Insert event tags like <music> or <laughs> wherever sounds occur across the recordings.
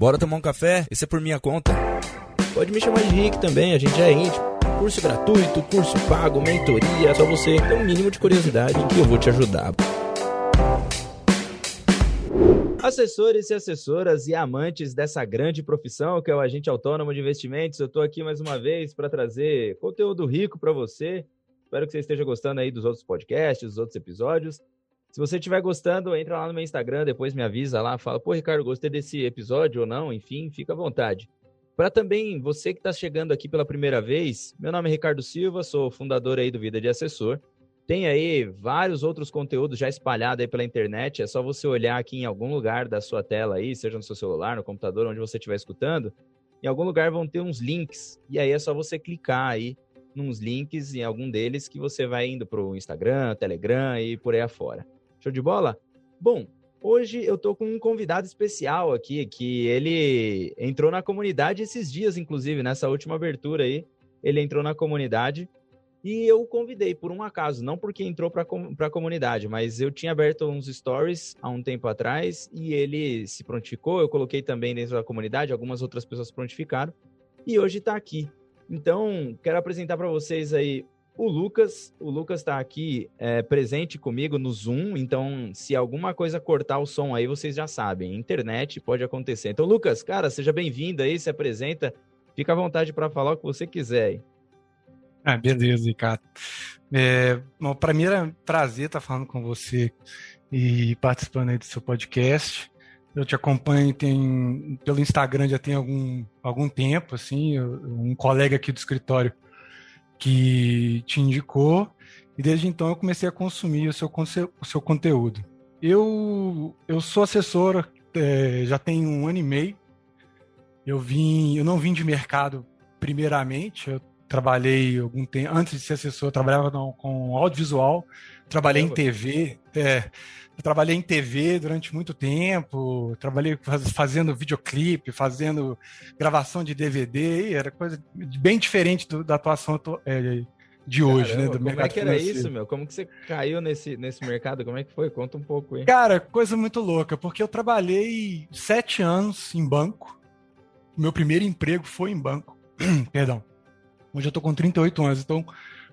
Bora tomar um café? Esse é por minha conta. Pode me chamar de Rick também, a gente é íntimo. Curso gratuito, curso pago, mentoria, só você ter um mínimo de curiosidade que eu vou te ajudar. Assessores e assessoras e amantes dessa grande profissão que é o agente autônomo de investimentos, eu estou aqui mais uma vez para trazer conteúdo rico para você. Espero que você esteja gostando aí dos outros podcasts, dos outros episódios. Se você estiver gostando, entra lá no meu Instagram, depois me avisa lá, fala, pô, Ricardo, gostei desse episódio ou não, enfim, fica à vontade. Para também você que está chegando aqui pela primeira vez, meu nome é Ricardo Silva, sou fundador aí do Vida de Assessor. Tem aí vários outros conteúdos já espalhados aí pela internet, é só você olhar aqui em algum lugar da sua tela aí, seja no seu celular, no computador, onde você estiver escutando, em algum lugar vão ter uns links, e aí é só você clicar aí nos links em algum deles que você vai indo para o Instagram, Telegram e por aí afora. Show de bola? Bom, hoje eu tô com um convidado especial aqui, que ele entrou na comunidade esses dias, inclusive, nessa última abertura aí. Ele entrou na comunidade e eu o convidei por um acaso, não porque entrou para a comunidade, mas eu tinha aberto uns stories há um tempo atrás e ele se prontificou. Eu coloquei também dentro da comunidade, algumas outras pessoas prontificaram e hoje está aqui. Então, quero apresentar para vocês aí o Lucas, o Lucas está aqui é, presente comigo no Zoom, então se alguma coisa cortar o som aí, vocês já sabem, internet pode acontecer. Então, Lucas, cara, seja bem-vindo aí, se apresenta, fica à vontade para falar o que você quiser. Ah, beleza, Ricardo. É, para mim era um prazer estar falando com você e participando aí do seu podcast. Eu te acompanho tem, pelo Instagram já tem algum, algum tempo, assim, um colega aqui do escritório que te indicou, e desde então eu comecei a consumir o seu, o seu conteúdo. Eu, eu sou assessor é, já tem um ano e meio. Eu vim, eu não vim de mercado primeiramente, eu trabalhei algum tempo antes de ser assessor, eu trabalhava no, com audiovisual, trabalhei em TV, é, trabalhei em TV durante muito tempo, trabalhei fazendo videoclipe, fazendo gravação de DVD, era coisa bem diferente do, da atuação é, de hoje, Caramba, né? Do como é que era financeiro. isso, meu? Como que você caiu nesse, nesse mercado? Como é que foi? Conta um pouco aí. Cara, coisa muito louca, porque eu trabalhei sete anos em banco. Meu primeiro emprego foi em banco. <clears throat> Perdão. Hoje eu tô com 38 anos, então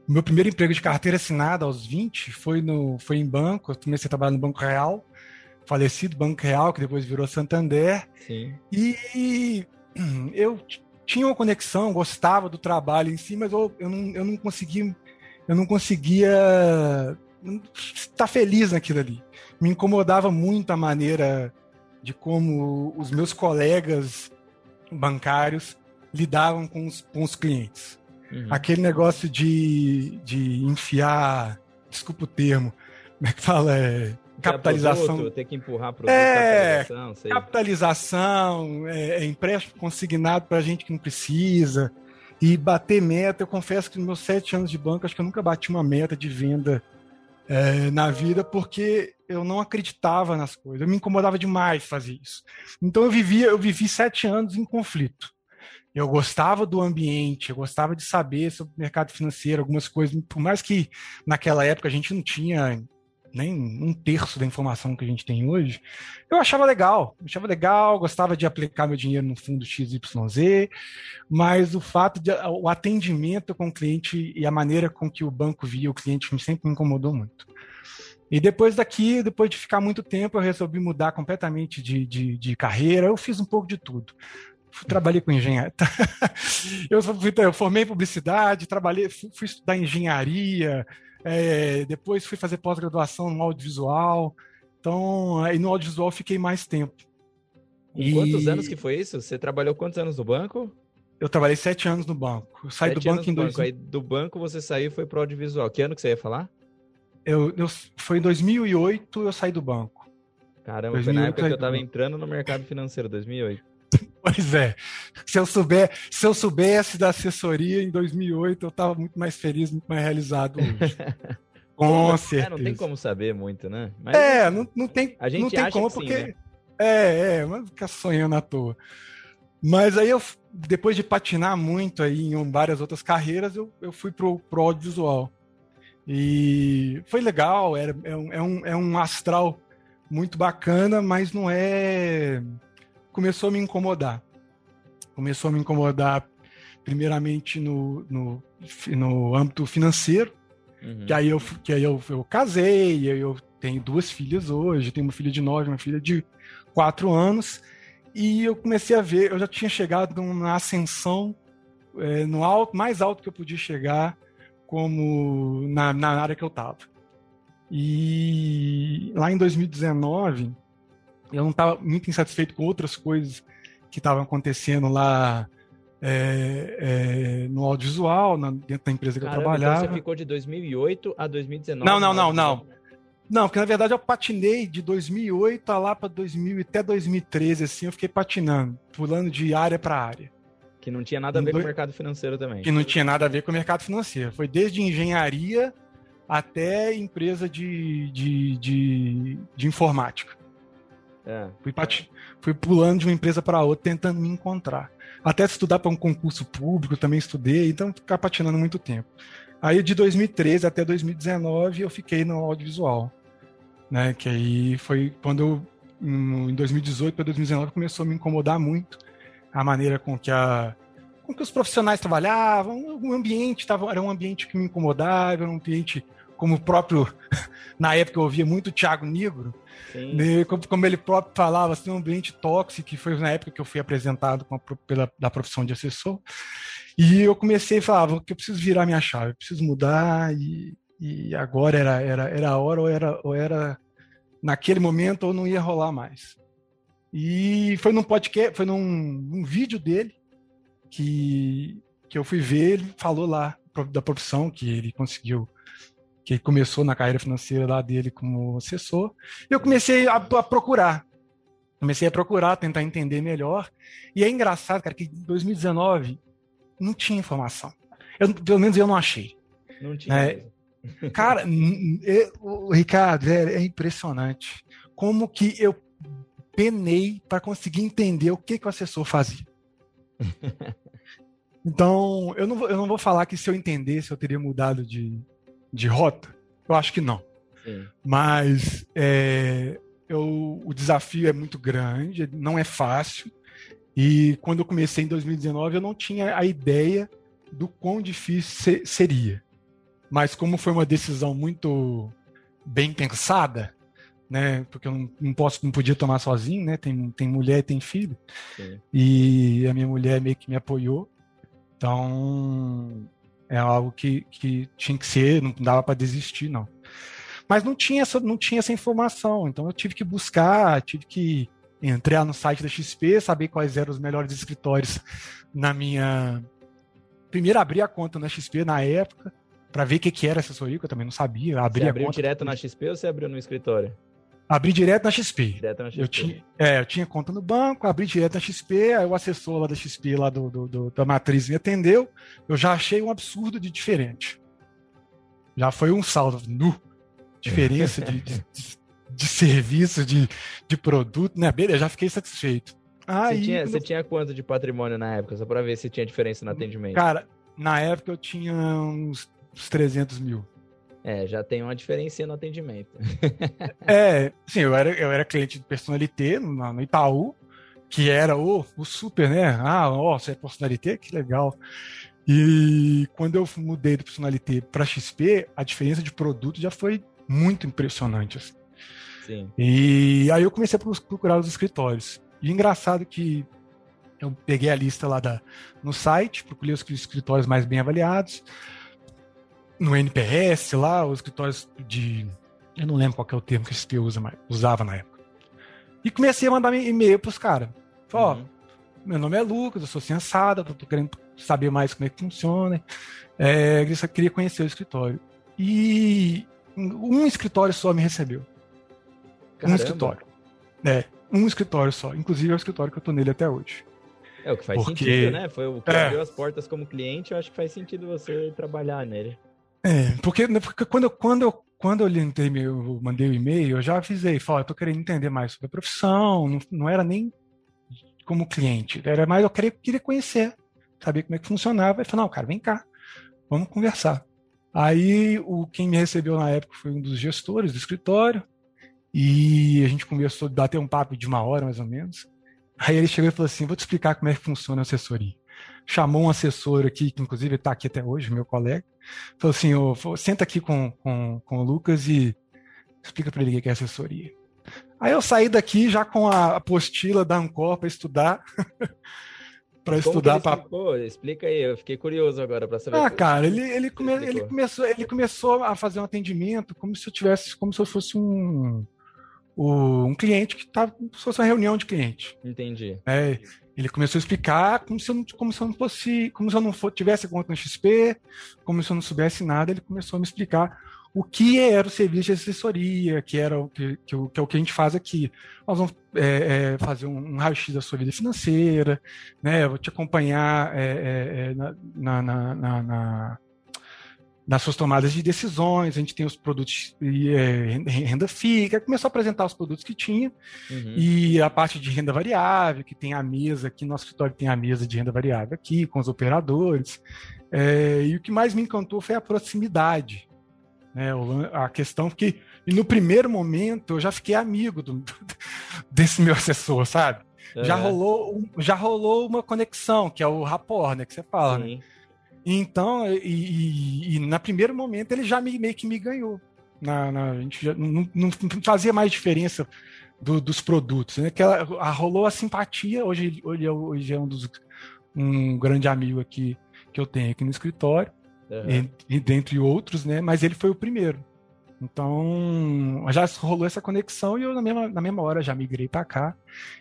meu primeiro emprego de carteira assinada aos 20 foi, no, foi em banco. Eu comecei a trabalhar no Banco Real, falecido Banco Real, que depois virou Santander. Sim. E <clears throat> eu tinha uma conexão, gostava do trabalho em si, mas eu, eu, não, eu não conseguia. Eu não conseguia estar feliz naquilo ali. Me incomodava muito a maneira de como os meus colegas bancários lidavam com os, com os clientes. Uhum. Aquele negócio de, de enfiar, desculpa o termo, como é que fala? É, capitalização. Ter que empurrar produto, é, capitalização, sei. capitalização é, é empréstimo consignado para gente que não precisa. E bater meta, eu confesso que nos meus sete anos de banco, acho que eu nunca bati uma meta de venda é, na vida, porque eu não acreditava nas coisas. Eu me incomodava demais fazer isso. Então eu vivia, eu vivi sete anos em conflito eu gostava do ambiente, eu gostava de saber sobre o mercado financeiro, algumas coisas, por mais que naquela época a gente não tinha nem um terço da informação que a gente tem hoje, eu achava legal, achava legal, gostava de aplicar meu dinheiro no fundo XYZ, mas o fato de o atendimento com o cliente e a maneira com que o banco via o cliente sempre me incomodou muito. E depois daqui, depois de ficar muito tempo, eu resolvi mudar completamente de, de, de carreira. Eu fiz um pouco de tudo trabalhei com engenharia. <laughs> eu, formei em publicidade, trabalhei, fui, fui estudar engenharia, é, depois fui fazer pós-graduação no audiovisual. Então, aí no audiovisual fiquei mais tempo. E... Quantos anos que foi isso? Você trabalhou quantos anos no banco? Eu trabalhei sete anos no banco. Eu saí sete do banco em dois... banco. Aí do banco você saiu e foi para o audiovisual. Que ano que você ia falar? Eu, eu, foi em 2008 eu saí do banco. Caramba, foi na época que eu estava entrando no mercado financeiro, 2008. Pois é. Se eu, souber, se eu soubesse da assessoria em 2008, eu estava muito mais feliz, muito mais realizado hoje. <laughs> Com é, certeza. não tem como saber muito, né? Mas, é, não, não tem, a gente não tem como, porque. Sim, né? É, é, mas ficar sonhando à toa. Mas aí eu, depois de patinar muito aí em várias outras carreiras, eu, eu fui pro, pro audiovisual. E foi legal, era, é, um, é, um, é um astral muito bacana, mas não é começou a me incomodar. Começou a me incomodar, primeiramente no, no, no âmbito financeiro, uhum. que aí, eu, que aí eu, eu casei, eu tenho duas filhas hoje, tenho uma filha de nove, uma filha de quatro anos, e eu comecei a ver, eu já tinha chegado na ascensão, é, no alto, mais alto que eu podia chegar, como na, na área que eu estava. E lá em 2019, eu não estava muito insatisfeito com outras coisas que estavam acontecendo lá é, é, no audiovisual, na, dentro da empresa que Caramba, eu trabalhava. Então você ficou de 2008 a 2019? Não, não, não, não. Não, porque na verdade eu patinei de 2008 a lá para 2000 até 2013, assim, eu fiquei patinando, pulando de área para área. Que não tinha nada a ver com o mercado financeiro também. Que não tinha nada a ver com o mercado financeiro. Foi desde engenharia até empresa de, de, de, de informática. É. Fui, pat... Fui pulando de uma empresa para outra, tentando me encontrar. Até estudar para um concurso público, também estudei, então ficar patinando muito tempo. Aí de 2013 até 2019 eu fiquei no audiovisual, né? Que aí foi quando eu, em 2018 para 2019 começou a me incomodar muito a maneira com que a com que os profissionais trabalhavam, o ambiente tava, era um ambiente que me incomodava, era um ambiente como o próprio, <laughs> na época eu ouvia muito o Thiago Negro, né, como, como, ele próprio falava, assim, um ambiente tóxico, que foi na época que eu fui apresentado a, pela, da profissão de assessor, e eu comecei a falar que eu preciso virar minha chave, eu preciso mudar, e, e agora era, era, era a hora, ou era, ou era naquele momento, ou não ia rolar mais. E foi num podcast, foi num, num vídeo dele, que, que eu fui ver, ele falou lá da profissão que ele conseguiu que começou na carreira financeira lá dele como assessor. E eu comecei a, a, procurar. Comecei a procurar, tentar entender melhor. E é engraçado, cara, que em 2019 não tinha informação. Eu, pelo menos eu não achei. Não tinha. É, <laughs> cara, o Ricardo, velho, é impressionante. Como que eu penei para conseguir entender o que, que o assessor fazia. <laughs> Então, eu não, vou, eu não vou falar que se eu entendesse eu teria mudado de, de rota? Eu acho que não. Sim. Mas é, eu, o desafio é muito grande, não é fácil. E quando eu comecei em 2019, eu não tinha a ideia do quão difícil seria. Mas como foi uma decisão muito bem pensada, né? Porque eu não, não posso, não podia tomar sozinho, né? Tem, tem mulher e tem filho. Sim. E a minha mulher meio que me apoiou. Então, é algo que, que tinha que ser, não dava para desistir, não. Mas não tinha, essa, não tinha essa informação, então eu tive que buscar, tive que entrar no site da XP, saber quais eram os melhores escritórios na minha. Primeiro abri a conta na XP na época, para ver o que, que era assessoria, que eu também não sabia. Abri você abriu direto na XP ou você abriu no escritório? Abri direto na XP. Direto na XP. Eu tinha, é, eu tinha conta no banco, abri direto na XP, aí o assessor lá da XP, lá do, do, do, da matriz, me atendeu. Eu já achei um absurdo de diferente. Já foi um saldo nu. Diferença de, de, <laughs> de, de, serviço, de, de produto, né? Beleza, já fiquei satisfeito. Aí, você, tinha, você tinha quanto de patrimônio na época? Só para ver se tinha diferença no atendimento. Cara, na época eu tinha uns, uns 300 mil. É, já tem uma diferença no atendimento. <laughs> é, sim, eu era, eu era cliente de personalité no, no Itaú, que era o, o super, né? Ah, ó, você é personalité, que legal. E quando eu mudei do personalité para XP, a diferença de produto já foi muito impressionante. Assim. Sim. E aí eu comecei a procurar os escritórios. E engraçado que eu peguei a lista lá da, no site, procurei os escritórios mais bem avaliados no NPS lá, os escritórios de. Eu não lembro qual é o termo que a XP usa, mas usava na época. E comecei a mandar e-mail pros caras. Falei, ó, uhum. meu nome é Lucas, eu sou sensada, tô querendo saber mais como é que funciona. É, eu só queria conhecer o escritório. E um escritório só me recebeu. Caramba. Um escritório. É, um escritório só. Inclusive é o escritório que eu tô nele até hoje. É o que faz Porque... sentido, né? Foi o que é. abriu as portas como cliente, eu acho que faz sentido você trabalhar nele. É, porque, né, porque quando, quando, eu, quando eu, entrei, eu mandei o e-mail, eu já avisei, falei, eu tô querendo entender mais sobre a profissão, não, não era nem como cliente, era mais eu queria, queria conhecer, saber como é que funcionava, e falei, não, cara, vem cá, vamos conversar. Aí o quem me recebeu na época foi um dos gestores do escritório, e a gente começou a bater um papo de uma hora mais ou menos. Aí ele chegou e falou assim: vou te explicar como é que funciona a assessoria. Chamou um assessor aqui, que inclusive está aqui até hoje, meu colega. Falou assim: oh, senta aqui com, com, com o Lucas e explica para ele o que é assessoria. Aí eu saí daqui já com a apostila da Ancor para estudar. <laughs> para estudar. Pra... Explica aí, eu fiquei curioso agora para saber. Ah, cara, ele, ele, come, ele, começou, ele começou a fazer um atendimento como se eu tivesse, como se eu fosse um, um cliente que estava, como se fosse uma reunião de cliente. Entendi. É, ele começou a explicar como se eu não, como se eu não fosse, como se eu não for, tivesse conta no XP, como se eu não soubesse nada. Ele começou a me explicar o que era o serviço de assessoria, que era o que, que, que é o que a gente faz aqui. Nós vamos é, é, fazer um, um raio-x da sua vida financeira, né? Eu vou te acompanhar é, é, é na, na, na, na, nas suas tomadas de decisões. A gente tem os produtos e é, renda fixa. Começou a apresentar os produtos que tinha uhum. e a parte de renda variável, que tem a mesa aqui, nosso escritório tem a mesa de renda variável aqui com os operadores. e o que mais me encantou foi a proximidade né, a questão que, no primeiro momento, eu já fiquei amigo do, desse meu assessor, sabe? É. Já, rolou, já rolou uma conexão, que é o rapport, né, que você fala, né? Sim. né? Então, e, e, e, na primeiro momento ele já me, meio que me ganhou. Na, na a gente já não, não fazia mais diferença do, dos produtos, né? Que ela, a, rolou a simpatia. Hoje, hoje, hoje é um dos um grande amigo aqui que eu tenho aqui no escritório uhum. e, e dentre outros, né? Mas ele foi o primeiro. Então, já rolou essa conexão e eu, na mesma, na mesma hora, já migrei para cá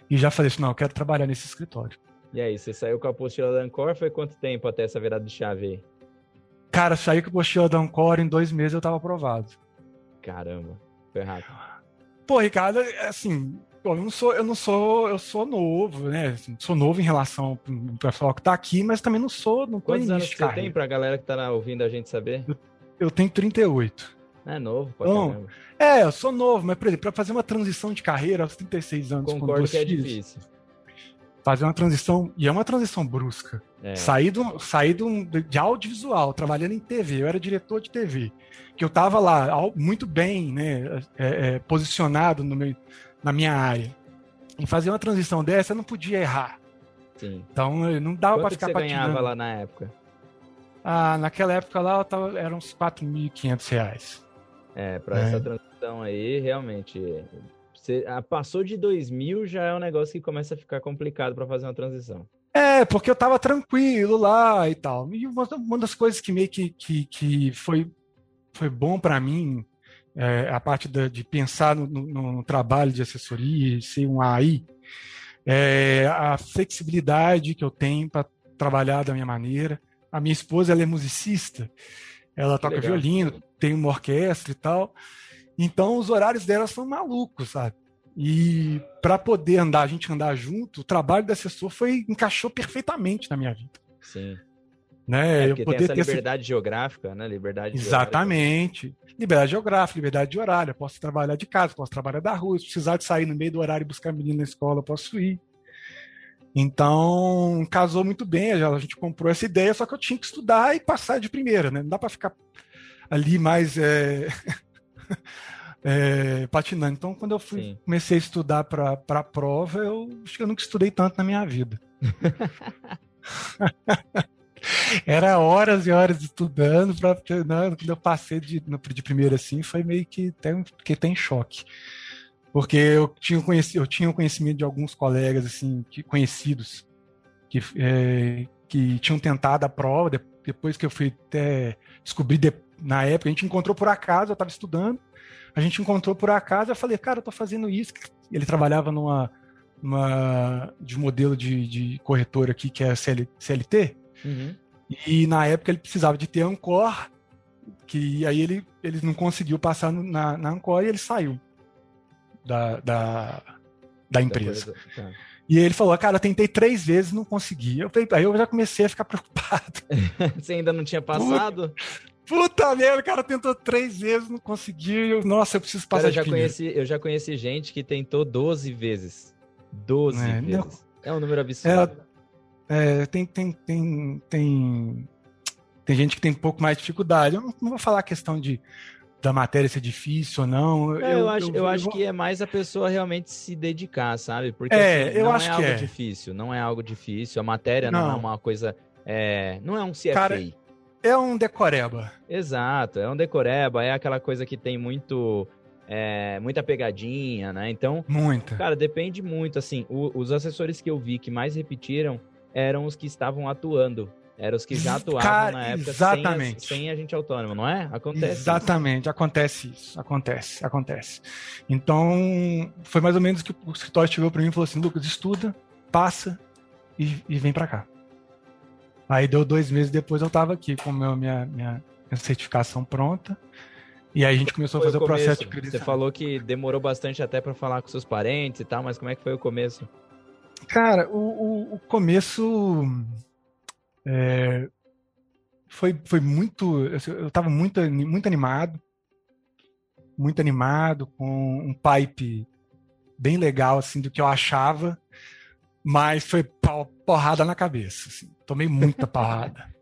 e já falei assim: não, eu quero trabalhar nesse escritório. E aí, você saiu com a apostila da Ancor? Foi quanto tempo até essa virada de chave aí? Cara, saí com a apostila da Ancor, em dois meses eu tava aprovado. Caramba, foi rápido. Pô, Ricardo, assim, eu não sou, eu não sou, eu sou novo, né? Sou novo em relação ao pessoal que tá aqui, mas também não sou, não tô Quantos anos você tem pra galera que tá ouvindo a gente saber? Eu, eu tenho 38. É novo, pode então, É, eu sou novo, mas, por exemplo, para fazer uma transição de carreira aos 36 anos. Concordo que é difícil. Fazer uma transição, e é uma transição brusca. É. Sair, do, sair do, de audiovisual, trabalhando em TV, eu era diretor de TV, que eu tava lá muito bem, né, é, é, posicionado no meu, na minha área. Em fazer uma transição dessa, eu não podia errar. Sim. Então, não dava para ficar você patinando. ganhava lá na época? Ah, naquela época lá, eu tava, eram uns 4.500 reais. É, para é. essa transição aí, realmente, você ah, passou de 2 mil, já é um negócio que começa a ficar complicado para fazer uma transição. É, porque eu tava tranquilo lá e tal. E uma, uma das coisas que meio que, que, que foi, foi bom para mim é, a parte da, de pensar no, no, no, trabalho de assessoria, ser um AI, é, a flexibilidade que eu tenho para trabalhar da minha maneira. A minha esposa ela é musicista, ela que toca legal. violino, tem uma orquestra e tal. Então os horários dela são malucos, sabe? E para poder andar, a gente andar junto, o trabalho do assessor foi encaixou perfeitamente na minha vida. Sim. Né? É, eu poder tem essa liberdade essa... geográfica, né? Liberdade Exatamente. Liberdade geográfica, liberdade de horário. Eu posso trabalhar de casa, posso trabalhar da rua. Se precisar de sair no meio do horário e buscar menino na escola, eu posso ir. Então, casou muito bem. A gente comprou essa ideia, só que eu tinha que estudar e passar de primeira, né? Não dá para ficar ali mais é... <laughs> <laughs> é, patinando. Então, quando eu fui, comecei a estudar para a prova, eu acho que eu nunca estudei tanto na minha vida. <laughs> Era horas e horas estudando para quando eu passei de, de primeiro assim, foi meio que até que tem choque. Porque eu tinha, conhecido, eu tinha conhecimento de alguns colegas assim, que, conhecidos que, é, que tinham tentado a prova, depois que eu fui até descobrir de, na época, a gente encontrou por acaso, eu estava estudando, a gente encontrou por acaso, eu falei, cara, eu tô fazendo isso. Ele trabalhava numa, numa de modelo de, de corretora aqui, que é CL, CLT, Uhum. E na época ele precisava de ter Ancor, que aí ele, ele não conseguiu passar na, na Ancor e ele saiu da, da, da empresa. Tá. E ele falou, cara, eu tentei três vezes não consegui. Eu falei, aí eu já comecei a ficar <laughs> preocupado. <laughs> Você ainda não tinha passado? Puta, puta merda, o cara tentou três vezes, não conseguiu. Nossa, eu preciso passar cara, eu já conheci Eu já conheci gente que tentou 12 vezes. 12 é, vezes. Não. É um número absurdo. É, é, tem, tem, tem, tem, tem gente que tem um pouco mais de dificuldade. Eu não, não vou falar a questão de da matéria ser difícil ou não. É, eu, eu, acho, eu, eu acho que é mais a pessoa realmente se dedicar, sabe? Porque é, assim, não é algo é. difícil, não é algo difícil. A matéria não, não é uma coisa. É, não é um CFA. Cara, é um decoreba. Exato, é um decoreba, é aquela coisa que tem muito. É, muita pegadinha, né? Então. Muita. Cara, depende muito. Assim, o, os assessores que eu vi que mais repetiram eram os que estavam atuando. Eram os que já <laughs> atuavam Cara, na época exatamente. Sem, sem agente autônomo, não é? Acontece. Exatamente, isso. acontece isso. Acontece, acontece. Então, foi mais ou menos que o escritório chegou para mim e falou assim: Lucas, estuda, passa e, e vem para cá. Aí deu dois meses depois eu estava aqui com meu, minha, minha, minha certificação pronta. E aí a gente começou a fazer o, o processo de credenciamento. Você falou que demorou bastante até para falar com seus parentes e tal, mas como é que foi o começo? Cara, o, o, o começo é, foi, foi muito. Eu estava muito, muito animado, muito animado, com um pipe bem legal assim do que eu achava, mas foi porrada na cabeça. Assim. Tomei muita porrada.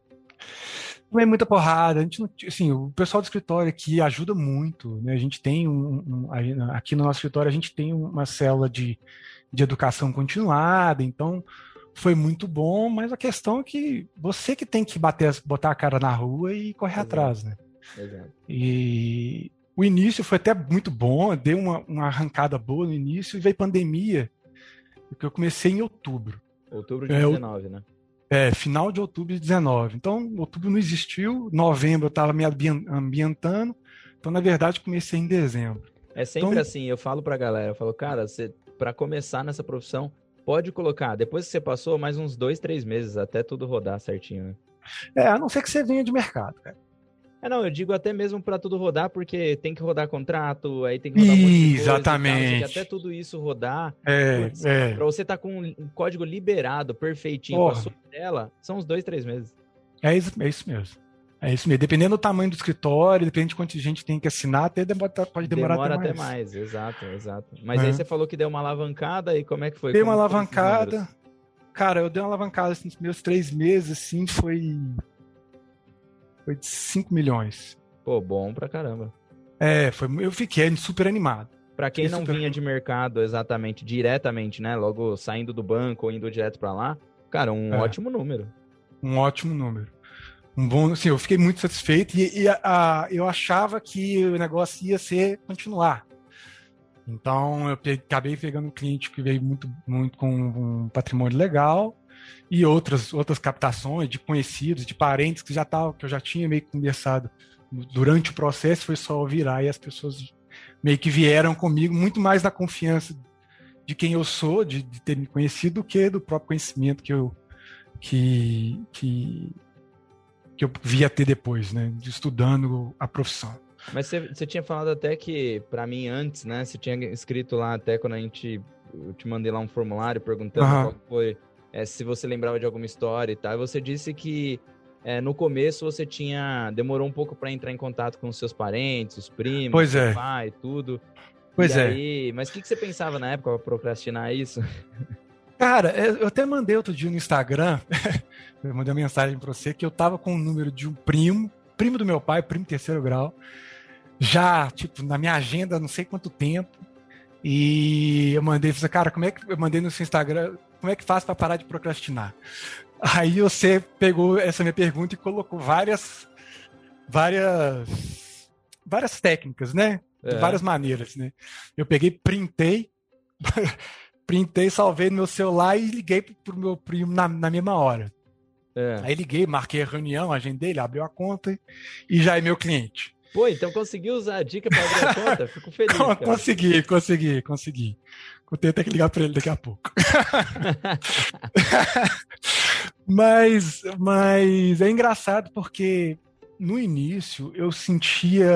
<laughs> Tomei muita porrada. A gente não, assim, o pessoal do escritório aqui ajuda muito. Né? A gente tem um, um, aqui no nosso escritório a gente tem uma célula de, de educação continuada, então foi muito bom, mas a questão é que você que tem que bater, botar a cara na rua e correr Exato. atrás, né? Exato. E o início foi até muito bom, deu uma, uma arrancada boa no início, e veio pandemia, porque eu comecei em outubro. Outubro de é, 19, né? É, final de outubro de 19. Então, outubro não existiu, novembro eu estava me ambientando, então, na verdade, comecei em dezembro. É sempre então, assim, eu falo pra galera, eu falo, cara, você, pra começar nessa profissão, pode colocar, depois que você passou, mais uns dois, três meses até tudo rodar certinho, né? É, a não ser que você venha de mercado, cara. É, não, eu digo até mesmo para tudo rodar, porque tem que rodar contrato, aí tem que rodar um monte Exatamente. Tal, até tudo isso rodar. É, putz, é. Pra você estar tá com um código liberado, perfeitinho, Porra. com a sua tela, são uns dois, três meses. É isso, é isso mesmo. É isso mesmo. Dependendo do tamanho do escritório, depende de quanto gente tem que assinar, até demora, pode demorar Demora até mais. mais. Exato, exato. Mas é. aí você falou que deu uma alavancada e como é que foi? Dei uma alavancada. Cara, eu dei uma alavancada assim, nos meus três meses, assim, foi. Foi de 5 milhões. Pô, bom pra caramba. É, foi, eu fiquei super animado. Para quem não vinha de mercado exatamente, diretamente, né? Logo saindo do banco ou indo direto para lá, cara, um é. ótimo número. Um ótimo número um bom, assim, eu fiquei muito satisfeito e, e a, a, eu achava que o negócio ia ser continuar. Então eu pe acabei pegando um cliente que veio muito, muito com um patrimônio legal e outras outras captações de conhecidos, de parentes que já tava, que eu já tinha meio que conversado durante o processo, foi só virar e as pessoas meio que vieram comigo muito mais na confiança de quem eu sou, de, de ter me conhecido, do que do próprio conhecimento que eu que, que que eu via ter depois, né? Estudando a profissão. Mas você, tinha falado até que, para mim, antes, né? Você tinha escrito lá até quando a gente. Eu te mandei lá um formulário perguntando uhum. qual foi. É, se você lembrava de alguma história e tal. Você disse que é, no começo você tinha. Demorou um pouco para entrar em contato com os seus parentes, os primos, pois é. pai, tudo. Pois e é. Aí, mas o que, que você pensava na época para procrastinar isso? <laughs> Cara, é, eu até mandei outro dia no Instagram, <laughs> eu mandei uma mensagem para você que eu tava com o número de um primo, primo do meu pai, primo terceiro grau, já, tipo, na minha agenda, não sei quanto tempo. E eu mandei, falei, cara, como é que eu mandei no seu Instagram, como é que faz para parar de procrastinar? Aí você pegou essa minha pergunta e colocou várias várias várias técnicas, né? De é. várias maneiras, né? Eu peguei, printei <laughs> printei, salvei no meu celular e liguei pro meu primo na, na mesma hora. É. Aí liguei, marquei a reunião, agendei, ele abriu a conta e já é meu cliente. Pô, então conseguiu usar a dica para abrir a <laughs> conta? Fico feliz. Cara. Consegui, consegui, consegui. Vou ter que ligar para ele daqui a pouco. mas, mas é engraçado porque no início eu sentia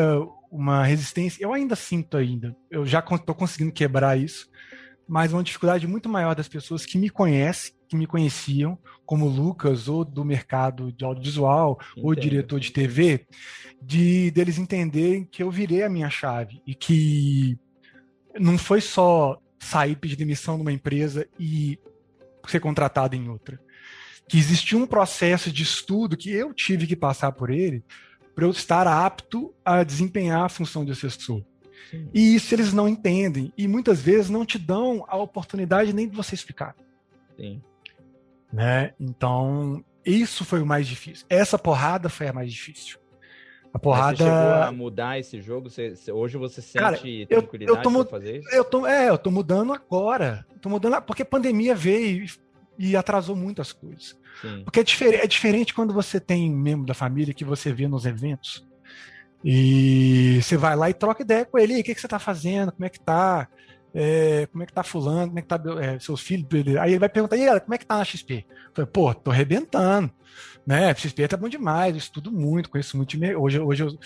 uma resistência, eu ainda sinto ainda, eu já estou conseguindo quebrar isso, mas uma dificuldade muito maior das pessoas que me conhecem, que me conheciam, como Lucas, ou do mercado de audiovisual, Entendo. ou diretor de TV, de deles entenderem que eu virei a minha chave e que não foi só sair pedir demissão numa empresa e ser contratado em outra. Que existia um processo de estudo que eu tive que passar por ele para eu estar apto a desempenhar a função de assessor. Sim. E isso eles não entendem. E muitas vezes não te dão a oportunidade nem de você explicar. Sim. Né? Então, isso foi o mais difícil. Essa porrada foi a mais difícil. A porrada. Mas você chegou a mudar esse jogo? Você, hoje você sente Cara, tranquilidade eu, eu tô, pra fazer isso? Eu tô, é, eu tô mudando agora. Tô mudando porque a pandemia veio e, e atrasou muitas coisas. Sim. Porque é, difer é diferente quando você tem um membro da família que você vê nos eventos. E você vai lá e troca ideia com ele. o que, que você tá fazendo? Como é que tá? É, como é que tá fulano? Como é que tá é, seus filhos? Aí ele vai perguntar, e ela, como é que tá na XP? Eu falei, pô, tô arrebentando né? XP tá bom demais, eu estudo muito, conheço muito. Hoje, hoje eu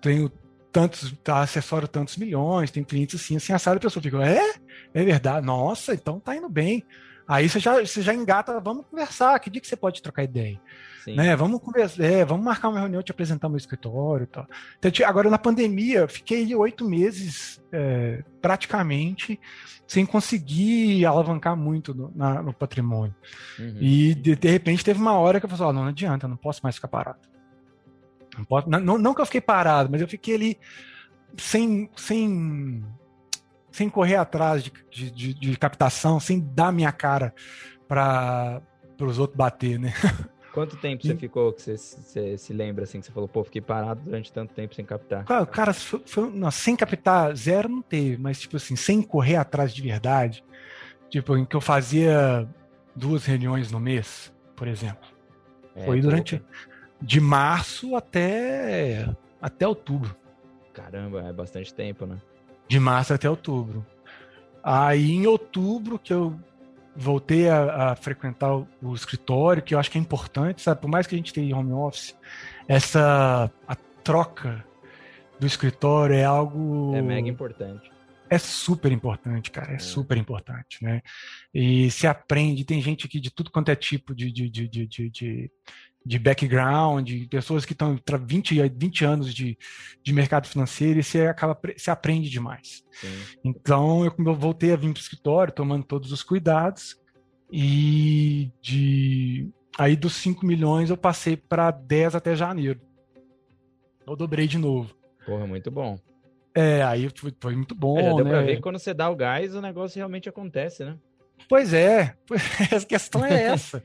tenho tantos, tá, acessório tantos milhões, tem clientes assim, assim, assado, a pessoa fica, é? É verdade? Nossa, então tá indo bem. Aí você já, você já engata, vamos conversar, que dia que você pode trocar ideia? Né? Vamos conversar, é, vamos marcar uma reunião, te apresentar meu escritório e tal. Então, agora, na pandemia, fiquei oito meses é, praticamente sem conseguir alavancar muito no, na, no patrimônio. Uhum. E de, de, repente teve uma hora que eu falei, oh, não, não adianta, não posso mais ficar parado. Não, posso, não, não que eu fiquei parado, mas eu fiquei ali sem, sem, sem correr atrás de, de, de, de captação, sem dar minha cara para os outros bater, né? <laughs> Quanto tempo você ficou que você, você, se lembra assim que você falou, pô, fiquei parado durante tanto tempo sem captar? Cara, cara foi, foi, não, sem captar zero não teve, mas tipo assim, sem correr atrás de verdade, tipo, em que eu fazia duas reuniões no mês, por exemplo. É, foi durante de março até até outubro. Caramba, é bastante tempo, né? De março até outubro. Aí em outubro que eu voltei a, a, frequentar o, o, escritório, que eu acho que é importante, sabe? Por mais que a gente tenha home office, essa a troca do escritório é algo. É mega importante. É super importante, cara. É, é. super importante, né? E se aprende, tem gente aqui de tudo quanto é tipo de, de, de, de, de, de background, de pessoas que estão 20, 20 anos de, de mercado financeiro e você acaba se aprende demais. Sim. Então eu, eu voltei a vir para o escritório, tomando todos os cuidados, e de aí dos 5 milhões eu passei para 10 até janeiro. Eu dobrei de novo. Porra, muito bom. É, aí foi, foi muito bom. É, já deu né? pra ver que quando você dá o gás, o negócio realmente acontece, né? Pois é, <laughs> a questão é essa.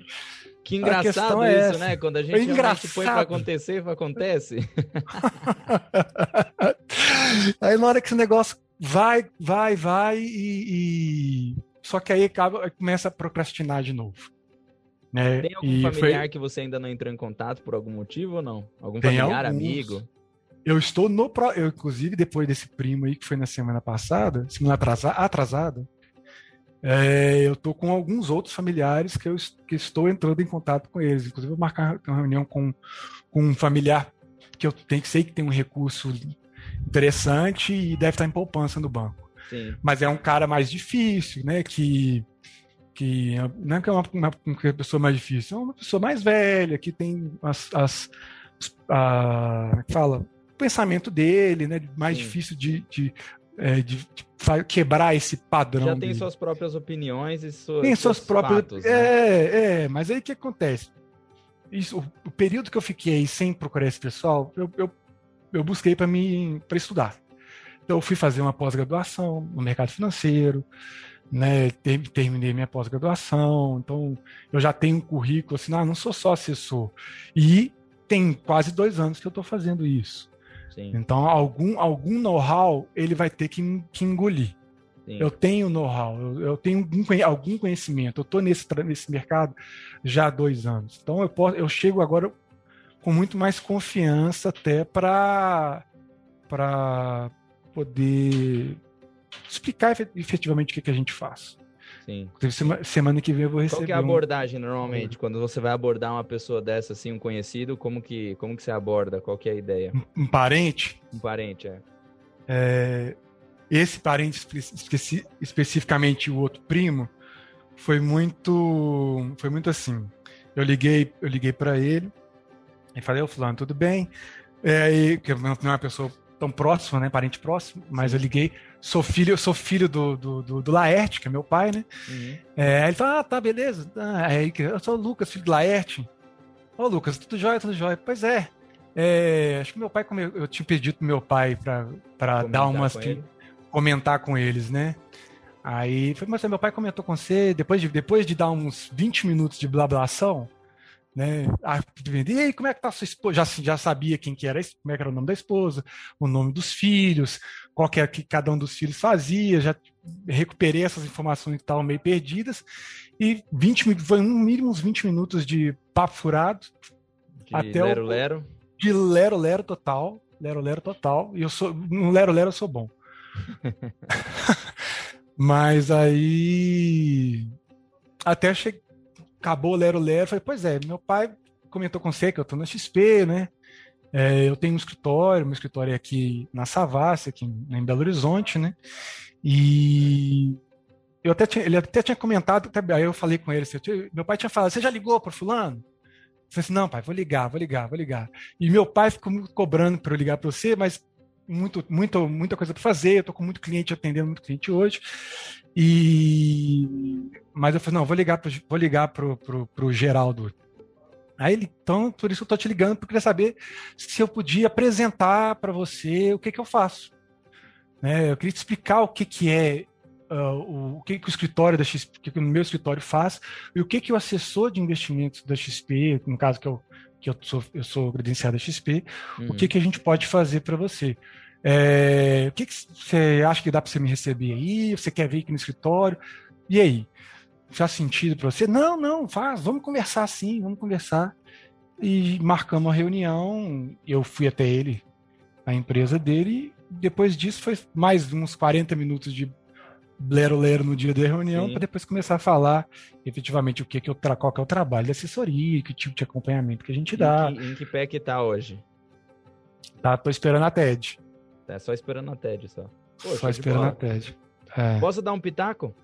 Que engraçado é isso, né? Quando a gente é realmente põe para acontecer, acontece. <laughs> aí na hora que esse negócio vai, vai, vai e, e... só que aí acaba, começa a procrastinar de novo. Né? Tem algum e familiar foi... que você ainda não entrou em contato por algum motivo ou não? Algum Tem familiar, alguns. amigo? Eu estou no. Eu, inclusive, depois desse primo aí que foi na semana passada, semana atrasada, é, eu estou com alguns outros familiares que eu que estou entrando em contato com eles. Inclusive, vou marcar uma reunião com, com um familiar que eu tenho que sei que tem um recurso interessante e deve estar em poupança no banco. Sim. Mas é um cara mais difícil, né? Que, que não é que é uma, uma, uma pessoa mais difícil, é uma pessoa mais velha, que tem as, as a, é fala, o pensamento dele, né? Mais Sim. difícil de, de é, de, de, quebrar esse padrão. Já tem dele. suas próprias opiniões e suas, tem suas próprias. Fatos, né? é, é, mas aí o que acontece? Isso, o, o, período que eu fiquei sem procurar esse pessoal, eu, eu, eu busquei para mim para estudar. Então eu fui fazer uma pós-graduação no mercado financeiro, né? Terminei minha pós-graduação, então eu já tenho um currículo assim, ah, não sou só assessor. E tem quase dois anos que eu estou fazendo isso. Sim. Então, algum, algum know-how ele vai ter que, que engolir. Sim. Eu tenho know-how, eu, eu, tenho algum, algum conhecimento, eu estou nesse, nesse mercado já há dois anos. Então, eu, posso, eu chego agora com muito mais confiança até para poder explicar efetivamente o que, que a gente faz. Sim. Semana, semana que vem eu vou receber. Qual que é a abordagem um... normalmente? Quando você vai abordar uma pessoa dessa, assim, um conhecido, como que, como que você aborda? Qual que é a ideia? Um, um parente? Um parente, é. é esse parente, especi especificamente o outro primo, foi muito, foi muito assim. Eu liguei, eu liguei para ele e falei, ô fulano, tudo bem? É, e, que não é uma pessoa tão próxima, né, parente próximo, mas Sim. eu liguei sou filho, sou filho do, do, do, do Laerte, que é meu pai, né? Uhum. É, aí ele fala, ah, tá, beleza. Ah, aí, eu sou o Lucas, filho do Laerte. Ô, Lucas, tudo jóia, tudo jóia. Pois é. É, acho que meu pai, eu tinha pedido pro meu pai para dar umas. Com comentar com eles, né? Aí foi, mas meu pai comentou com você, depois de, depois de dar uns 20 minutos de blablação, né? Ah, e aí, como é que tá sua esposa? Já, já sabia quem que era, como é que era o nome da esposa, o nome dos filhos, qual que, é, que cada um dos filhos fazia, já recuperei essas informações que estavam meio perdidas, e 20, foi no mínimo uns 20 minutos de papo furado. De até lero, o, lero. De lero, lero total. Lero, lero total. E eu sou, no lero, lero eu sou bom. <laughs> <laughs> Mas aí. Até cheguei acabou o Lero Lero. Falei, pois é, meu pai comentou com você que eu estou na XP, né? É, eu tenho um escritório, meu escritório é aqui na Savassi, aqui em, Belo Horizonte, né? E eu até tinha, ele até tinha comentado, até, aí eu falei com ele, assim, meu pai tinha falado, você já ligou para fulano? Eu falei assim, não, pai, vou ligar, vou ligar, vou ligar. E meu pai ficou me cobrando para eu ligar para você, mas muito, muito, muita coisa para fazer, eu tô com muito cliente atendendo muito cliente hoje. E mas eu falei, não, vou ligar pro, vou ligar pro, pro, pro Geraldo. Aí ele, então, por isso eu tô te ligando, porque eu queria saber se eu podia apresentar para você o que que eu faço. Né? Eu queria te explicar o que que é Uh, o, o, que, que o escritório da XP, o que, que o meu escritório faz e o que, que o assessor de investimentos da XP, no caso que eu, que eu sou, eu sou credenciado da XP, uhum. o que, que a gente pode fazer para você. É, o que, que você acha que dá para você me receber aí? Você quer vir aqui no escritório? E aí? Faz sentido para você? Não, não, faz, vamos conversar sim, vamos conversar. E marcamos uma reunião, eu fui até ele, a empresa dele, e depois disso foi mais uns 40 minutos de lero-lero no dia da reunião, para depois começar a falar efetivamente o que, que eu tra qual que é o trabalho de assessoria, que tipo de acompanhamento que a gente dá. Em que, em que pé que tá hoje? Tá, tô esperando a TED. Tá só esperando a TED só. Poxa, só esperando a TED. É. Posso dar um pitaco?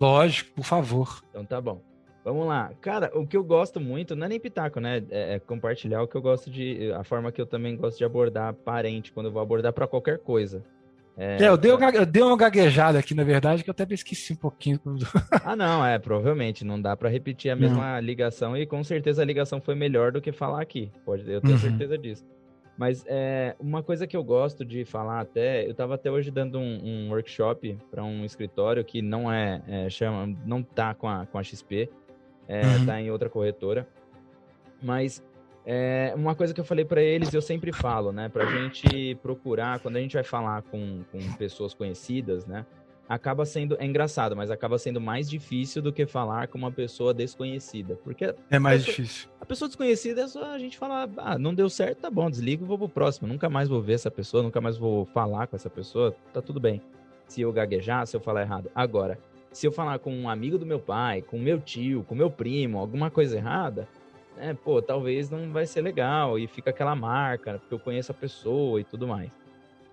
Lógico, por favor. Então tá bom. Vamos lá. Cara, o que eu gosto muito, não é nem pitaco, né? É, é compartilhar o que eu gosto de. A forma que eu também gosto de abordar parente, quando eu vou abordar para qualquer coisa. É, é eu, dei uma, eu dei uma gaguejada aqui, na verdade, que eu até esqueci um pouquinho. <laughs> ah, não, é, provavelmente. Não dá para repetir a mesma não. ligação e com certeza a ligação foi melhor do que falar aqui. Pode, eu tenho uhum. certeza disso. Mas é, uma coisa que eu gosto de falar até, eu estava até hoje dando um, um workshop para um escritório que não é, é, chama, não tá com a, com a XP, é, uhum. tá em outra corretora. Mas é, uma coisa que eu falei para eles, eu sempre falo, né, para a gente procurar, quando a gente vai falar com, com pessoas conhecidas, né, acaba sendo é engraçado, mas acaba sendo mais difícil do que falar com uma pessoa desconhecida, porque é mais pessoa, difícil. A pessoa desconhecida é só a gente falar, ah, não deu certo, tá bom, desligo, vou pro próximo, nunca mais vou ver essa pessoa, nunca mais vou falar com essa pessoa, tá tudo bem. Se eu gaguejar, se eu falar errado. Agora, se eu falar com um amigo do meu pai, com meu tio, com meu primo, alguma coisa errada, né, pô, talvez não vai ser legal e fica aquela marca, porque eu conheço a pessoa e tudo mais.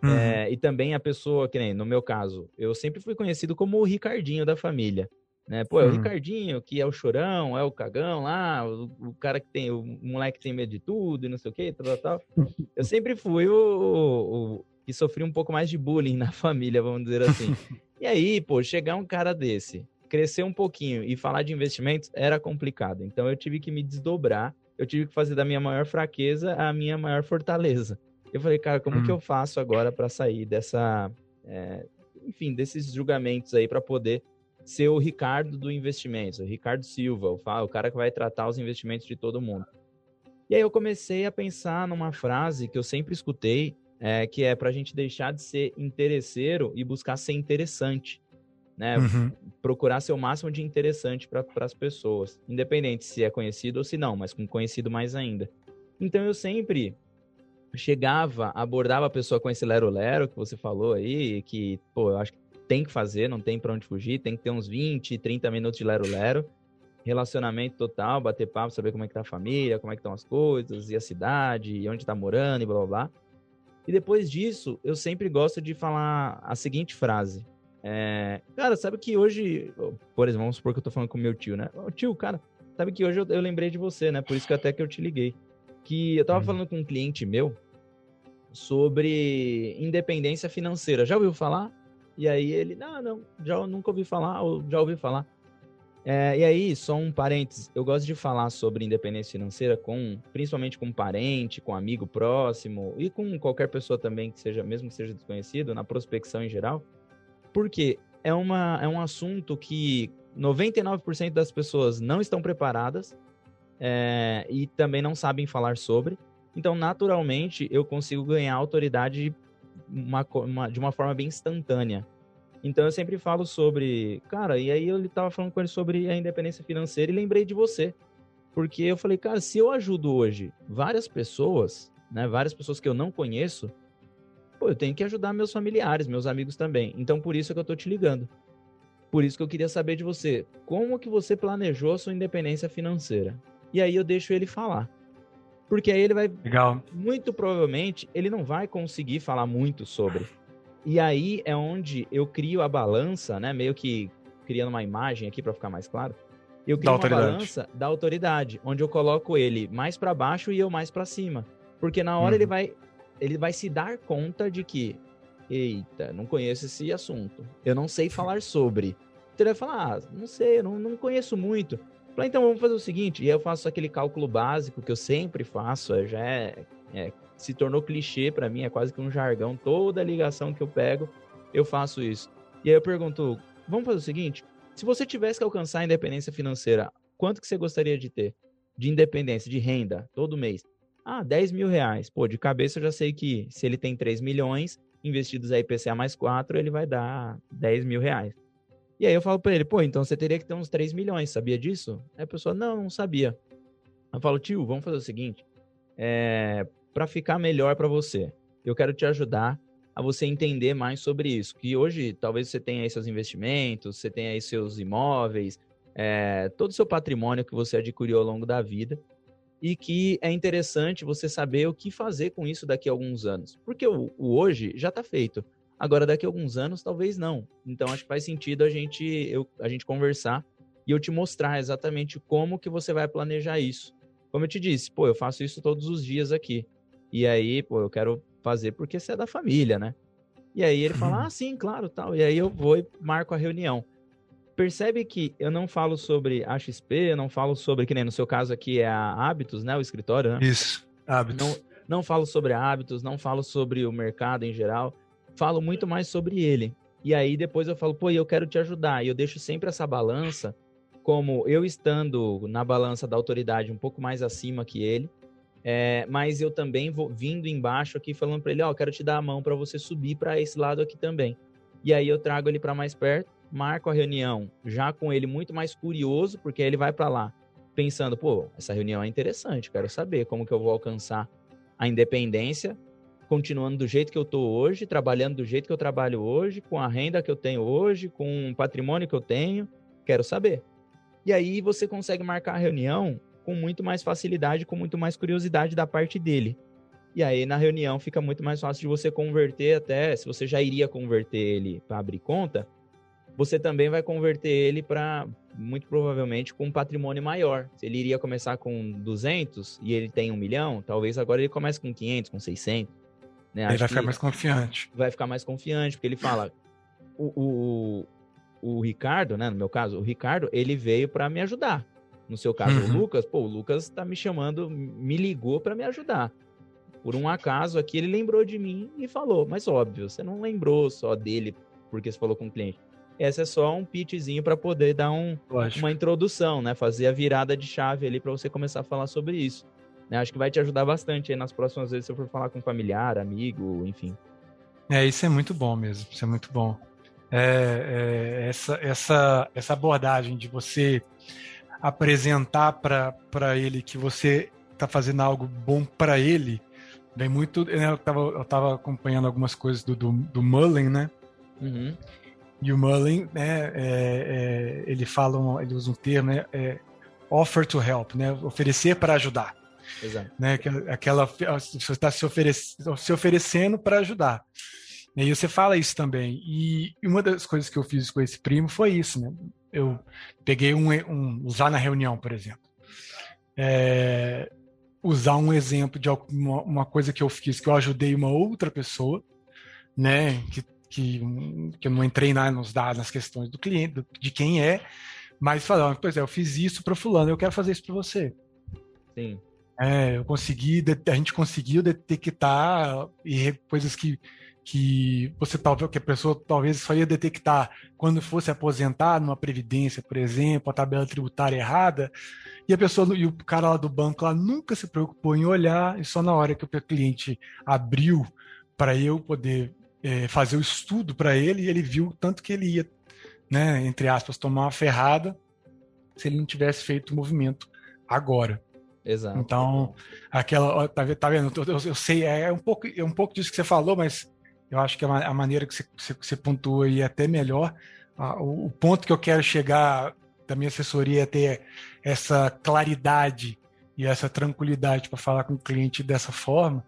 Uhum. É, e também a pessoa, que nem no meu caso, eu sempre fui conhecido como o Ricardinho da família. Né? Pô, é o uhum. Ricardinho, que é o chorão, é o cagão lá, o, o, cara que tem, o moleque que tem medo de tudo e não sei o que, tal, tal. <laughs> Eu sempre fui o, o, o, que sofri um pouco mais de bullying na <laughs> família, vamos dizer assim. e aí, pô, chegar um cara desse, crescer um pouquinho e falar de investimentos era complicado. Então eu tive que me desdobrar, eu tive que fazer da minha maior fraqueza a minha maior fortaleza. Eu falei, cara, como que hum. eu faço agora para sair dessa, é, enfim, desses julgamentos aí para poder ser o Ricardo do investimento, o Ricardo Silva, o, o cara que vai tratar os investimentos de todo mundo. E aí eu comecei a pensar numa frase que eu sempre escutei, é, que é para a gente deixar de ser interesseiro e buscar ser interessante, né? Uhum. Procurar ser o máximo de interessante para as pessoas, independente se é conhecido ou se não, mas com conhecido mais ainda. Então eu sempre chegava, abordava a pessoa com esse lero-lero que você falou aí, que, pô, eu acho que tem que fazer, não tem para onde fugir, tem que ter uns 20, 30 minutos de lero-lero. Relacionamento total, bater papo, saber como é que tá a família, como é que estão as coisas, e a cidade, e onde tá morando, e blá blá blá. E depois disso, eu sempre gosto de falar a seguinte frase. É, cara, sabe que hoje, por exemplo, vamos supor que eu tô falando com meu tio, né? Tio, cara, sabe que hoje eu, eu lembrei de você, né? Por isso que até que eu te liguei. Que eu tava hum. falando com um cliente meu, sobre independência financeira. Já ouviu falar? E aí ele, não, não, já nunca ouvi falar, ou já ouvi falar. É, e aí, só um parênteses, eu gosto de falar sobre independência financeira com, principalmente com parente, com amigo próximo e com qualquer pessoa também que seja, mesmo que seja desconhecido, na prospecção em geral, porque é, uma, é um assunto que 99% das pessoas não estão preparadas é, e também não sabem falar sobre. Então, naturalmente, eu consigo ganhar autoridade uma, uma, de uma forma bem instantânea. Então eu sempre falo sobre, cara, e aí eu estava falando com ele sobre a independência financeira e lembrei de você. Porque eu falei, cara, se eu ajudo hoje várias pessoas, né, várias pessoas que eu não conheço, pô, eu tenho que ajudar meus familiares, meus amigos também. Então por isso que eu tô te ligando. Por isso que eu queria saber de você, como que você planejou a sua independência financeira? E aí eu deixo ele falar. Porque aí ele vai Legal. muito provavelmente ele não vai conseguir falar muito sobre. E aí é onde eu crio a balança, né? Meio que criando uma imagem aqui para ficar mais claro. Eu crio uma balança da autoridade, onde eu coloco ele mais para baixo e eu mais para cima. Porque na hora uhum. ele vai ele vai se dar conta de que eita, não conheço esse assunto. Eu não sei falar sobre. Então ele vai falar, ah, não sei, não, não conheço muito. Falei, então vamos fazer o seguinte, e eu faço aquele cálculo básico que eu sempre faço, é, já é, é se tornou clichê para mim, é quase que um jargão. Toda ligação que eu pego, eu faço isso. E aí eu pergunto, vamos fazer o seguinte, se você tivesse que alcançar a independência financeira, quanto que você gostaria de ter? De independência, de renda, todo mês? Ah, 10 mil reais. Pô, de cabeça eu já sei que se ele tem 3 milhões, investidos a IPCA mais 4, ele vai dar 10 mil reais. E aí eu falo para ele, pô, então você teria que ter uns 3 milhões, sabia disso? Aí a pessoa, não, não sabia. Eu falo, tio, vamos fazer o seguinte, é, para ficar melhor para você. Eu quero te ajudar a você entender mais sobre isso. Que hoje talvez você tenha aí seus investimentos, você tenha aí seus imóveis, é, todo o seu patrimônio que você adquiriu ao longo da vida e que é interessante você saber o que fazer com isso daqui a alguns anos. Porque o, o hoje já está feito. Agora, daqui a alguns anos, talvez não. Então, acho que faz sentido a gente, eu, a gente conversar e eu te mostrar exatamente como que você vai planejar isso. Como eu te disse, pô, eu faço isso todos os dias aqui. E aí, pô, eu quero fazer porque você é da família, né? E aí ele fala, uhum. ah, sim, claro, tal. E aí eu vou e marco a reunião. Percebe que eu não falo sobre a XP, eu não falo sobre, que nem no seu caso aqui é a Hábitos, né? O escritório, né? Isso, Hábitos. Não, não falo sobre hábitos, não falo sobre o mercado em geral. Falo muito mais sobre ele. E aí depois eu falo, pô, eu quero te ajudar. E eu deixo sempre essa balança, como eu estando na balança da autoridade um pouco mais acima que ele, é, mas eu também vou vindo embaixo aqui falando para ele, ó, oh, quero te dar a mão para você subir para esse lado aqui também. E aí eu trago ele para mais perto, marco a reunião já com ele muito mais curioso, porque ele vai para lá pensando, pô, essa reunião é interessante, quero saber como que eu vou alcançar a independência, continuando do jeito que eu tô hoje, trabalhando do jeito que eu trabalho hoje, com a renda que eu tenho hoje, com o patrimônio que eu tenho, quero saber. E aí você consegue marcar a reunião com muito mais facilidade, com muito mais curiosidade da parte dele. E aí na reunião fica muito mais fácil de você converter até, se você já iria converter ele para abrir conta, você também vai converter ele para muito provavelmente com um patrimônio maior. Se ele iria começar com 200 e ele tem um milhão, talvez agora ele comece com 500, com 600. Né? Ele vai ficar mais confiante. Vai ficar mais confiante, porque ele fala: o, o, o Ricardo, né, no meu caso, o Ricardo, ele veio para me ajudar. No seu caso, uhum. o Lucas, pô, o Lucas tá me chamando, me ligou para me ajudar. Por um acaso aqui, ele lembrou de mim e falou. Mas óbvio, você não lembrou só dele porque você falou com o cliente. Essa é só um pitchzinho para poder dar um, uma introdução, né? Fazer a virada de chave ali para você começar a falar sobre isso. Né? Acho que vai te ajudar bastante aí nas próximas vezes se eu for falar com familiar, amigo, enfim. É, isso é muito bom mesmo. Isso é muito bom. É, é, essa, essa, essa abordagem de você apresentar para ele que você está fazendo algo bom para ele, vem muito. Né, eu, estava eu tava acompanhando algumas coisas do, do, do Mullen, né? Uhum. E o Mullen, né, é, é, ele fala, ele usa um termo, né, é, offer to help, né, oferecer para ajudar. Exato. Né, aquela, você está se, se oferecendo para ajudar. E você fala isso também. E uma das coisas que eu fiz com esse primo foi isso, né? Eu peguei um, um usar na reunião, por exemplo. É, usar um exemplo de uma, uma, coisa que eu fiz, que eu ajudei uma outra pessoa, né? Que, que, que eu não entrei na, nos dados, nas questões do cliente, do, de quem é, Mas falando, pois é, eu fiz isso para fulano, eu quero fazer isso para você. Sim. É, eu consegui, a gente conseguiu detectar e coisas que, que você talvez que a pessoa talvez só ia detectar quando fosse aposentar numa previdência, por exemplo, a tabela tributária errada, e a pessoa e o cara lá do banco lá nunca se preocupou em olhar, e só na hora que o cliente abriu para eu poder é, fazer o estudo para ele, ele viu tanto que ele ia, né, entre aspas, tomar uma ferrada se ele não tivesse feito o movimento agora. Exato. Então, aquela. Tá, tá vendo? Eu, eu, sei, é um, pouco, é um pouco disso que você falou, mas eu acho que a, a maneira que você, você, você pontua aí é até melhor. o, o, ponto que eu quero chegar da minha assessoria é ter essa claridade e essa tranquilidade para falar com o cliente dessa forma,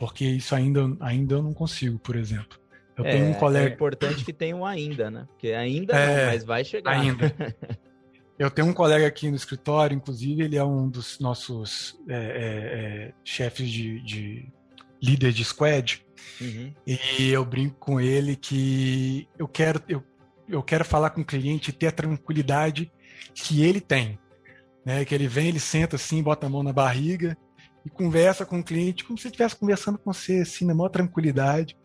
porque isso ainda, ainda eu não consigo, por exemplo. Eu é, tenho um colega. É importante que tenha um ainda, né? Porque ainda é, não, mas vai chegar. Ainda. <laughs> Eu tenho um colega aqui no escritório, inclusive, ele é um dos nossos é, é, é, chefes de, de, líder de squad. Uhum. E eu brinco com ele que eu quero, eu, eu quero falar com o cliente e ter a tranquilidade que ele tem. Né? Que ele vem, ele senta assim, bota a mão na barriga e conversa com o cliente como se estivesse conversando com você, assim, na maior tranquilidade.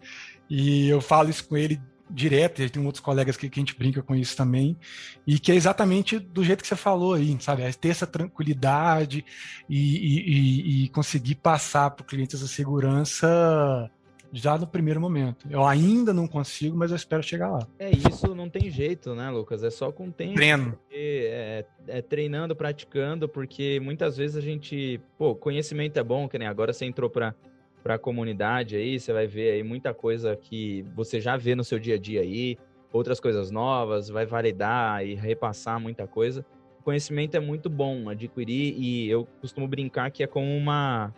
E eu falo isso com ele direto, e tem outros colegas que, que, a gente brinca com isso também, e que é exatamente do jeito que você falou aí, sabe? É ter essa tranquilidade e, e, e conseguir passar para o cliente essa segurança já no primeiro momento. Eu ainda não consigo, mas eu espero chegar lá. É isso, não tem jeito, né, Lucas? É só com tempo. Treino. É, é, treinando, praticando, porque muitas vezes a gente, pô, conhecimento é bom, que nem agora você entrou para para a comunidade aí, você vai ver aí muita coisa que você já vê no seu dia a dia aí, outras coisas novas, vai validar e repassar muita coisa. O conhecimento é muito bom adquirir e eu costumo brincar que é como uma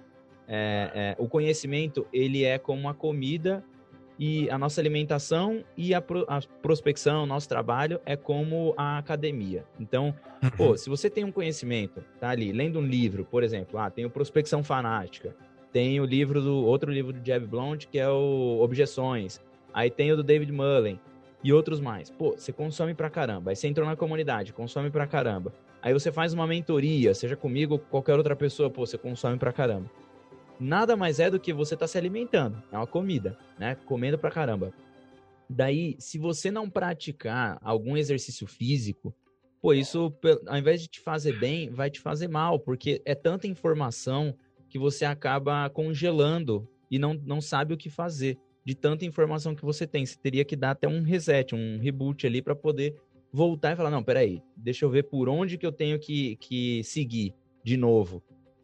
é, é, o conhecimento ele é como uma comida e a nossa alimentação e a, pro, a prospecção, nosso trabalho é como a academia. Então, uhum. pô, se você tem um conhecimento, tá ali, lendo um livro, por exemplo, ah, tem o Prospecção Fanática, tem o livro do outro livro do Jeb Blount, que é o Objeções. Aí tem o do David Mullen e outros mais. Pô, você consome pra caramba. Aí você entrou na comunidade, consome pra caramba. Aí você faz uma mentoria, seja comigo ou qualquer outra pessoa, pô, você consome pra caramba. Nada mais é do que você tá se alimentando. É uma comida, né? Comendo pra caramba. Daí, se você não praticar algum exercício físico, pô, isso, ao invés de te fazer bem, vai te fazer mal, porque é tanta informação, que você acaba congelando e não, não sabe o que fazer. De tanta informação que você tem, você teria que dar até um reset, um reboot ali para poder voltar e falar: não, peraí, deixa eu ver por onde que eu tenho que, que seguir de novo.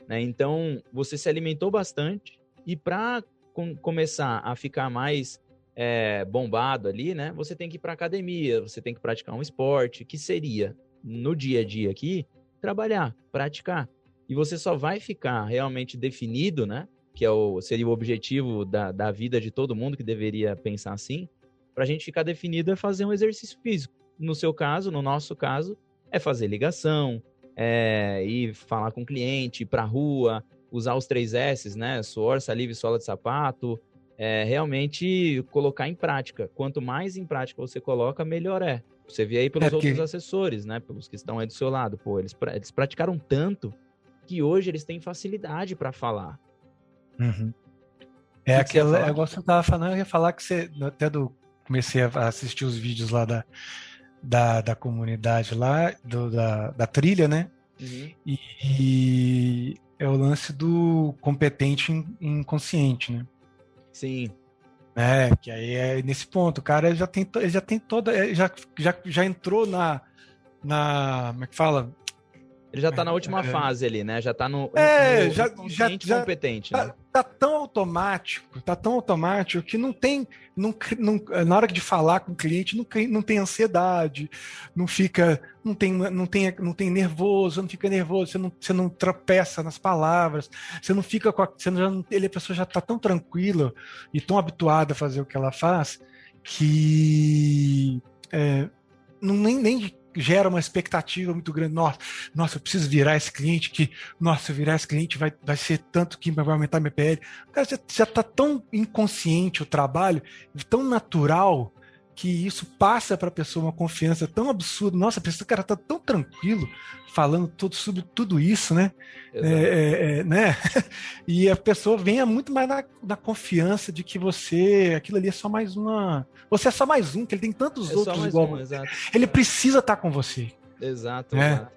Né? Então, você se alimentou bastante e para com, começar a ficar mais é, bombado ali, né? Você tem que ir para academia, você tem que praticar um esporte, que seria no dia a dia aqui trabalhar, praticar. E você só vai ficar realmente definido, né? Que é o, seria o objetivo da, da vida de todo mundo que deveria pensar assim. Para a gente ficar definido é fazer um exercício físico. No seu caso, no nosso caso, é fazer ligação, é ir falar com o cliente, ir para a rua, usar os três S's, né? Suor, saliva e sola de sapato. É, realmente colocar em prática. Quanto mais em prática você coloca, melhor é. Você vê aí pelos é porque... outros assessores, né? Pelos que estão aí do seu lado. Pô, eles, eles praticaram tanto que hoje eles têm facilidade para falar. Uhum. É aquela, é igual você estava falando, eu ia falar que você, até do, comecei a assistir os vídeos lá da, da, da comunidade lá, do, da, da trilha, né? Uhum. E, e, é o lance do competente inconsciente, né? Sim. É, que aí é nesse ponto, o cara já tem, já tem toda, já, já, já entrou na, na, como é que fala? Ele já tá na última é. fase ali, né? Já tá no, é, já, já, já competente. Tá, né? tá, tão automático, tá tão automático que não tem. Não, não, na hora de falar com o cliente, não, não tem ansiedade, não fica. Não tem, não, tem, não tem nervoso, não fica nervoso, você não, você não tropeça nas palavras, você não fica com a. Você não, ele, a pessoa já tá tão tranquila e tão habituada a fazer o que ela faz que. É, não, nem, nem gera uma expectativa muito grande. Nossa, nossa, eu preciso virar esse cliente que, nossa, virar esse cliente vai, vai ser tanto que vai aumentar minha PL. Cara, já, já tá tão inconsciente o trabalho, tão natural, que isso passa para a pessoa uma confiança tão absurda. Nossa, a pessoa, cara, tá tão tranquilo falando tudo sobre tudo isso, né? É, é, é, né? <laughs> e a pessoa venha muito mais na, na, confiança de que você, aquilo ali é só mais uma. Você é só mais um, que ele tem tantos é outros igual. Um, ele precisa estar tá com você. Exato, é. exato.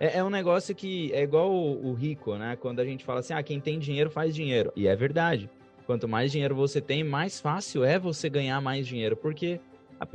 É, é, um negócio que é igual o, o, rico, né? Quando a gente fala assim, ah, quem tem dinheiro faz dinheiro. E é verdade. Quanto mais dinheiro você tem, mais fácil é você ganhar mais dinheiro. Porque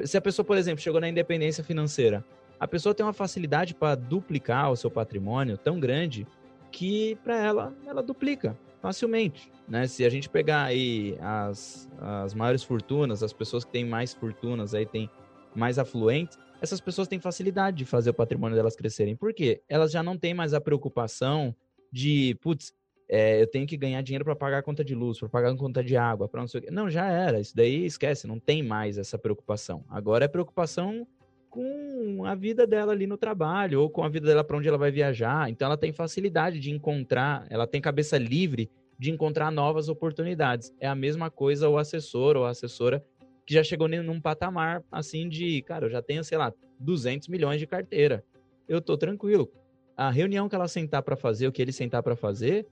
se a pessoa, por exemplo, chegou na independência financeira, a pessoa tem uma facilidade para duplicar o seu patrimônio tão grande que para ela, ela duplica facilmente. Né? Se a gente pegar aí as, as maiores fortunas, as pessoas que têm mais fortunas, aí tem mais afluentes, essas pessoas têm facilidade de fazer o patrimônio delas crescerem. Por quê? Elas já não têm mais a preocupação de, putz, é, eu tenho que ganhar dinheiro para pagar a conta de luz, para pagar a conta de água, para não sei o quê. Não, já era. Isso daí esquece, não tem mais essa preocupação. Agora é preocupação com a vida dela ali no trabalho ou com a vida dela para onde ela vai viajar. Então ela tem facilidade de encontrar, ela tem cabeça livre de encontrar novas oportunidades. É a mesma coisa o assessor ou a assessora que já chegou num patamar assim de, cara, eu já tenho, sei lá, 200 milhões de carteira. Eu tô tranquilo. A reunião que ela sentar para fazer, o que ele sentar para fazer,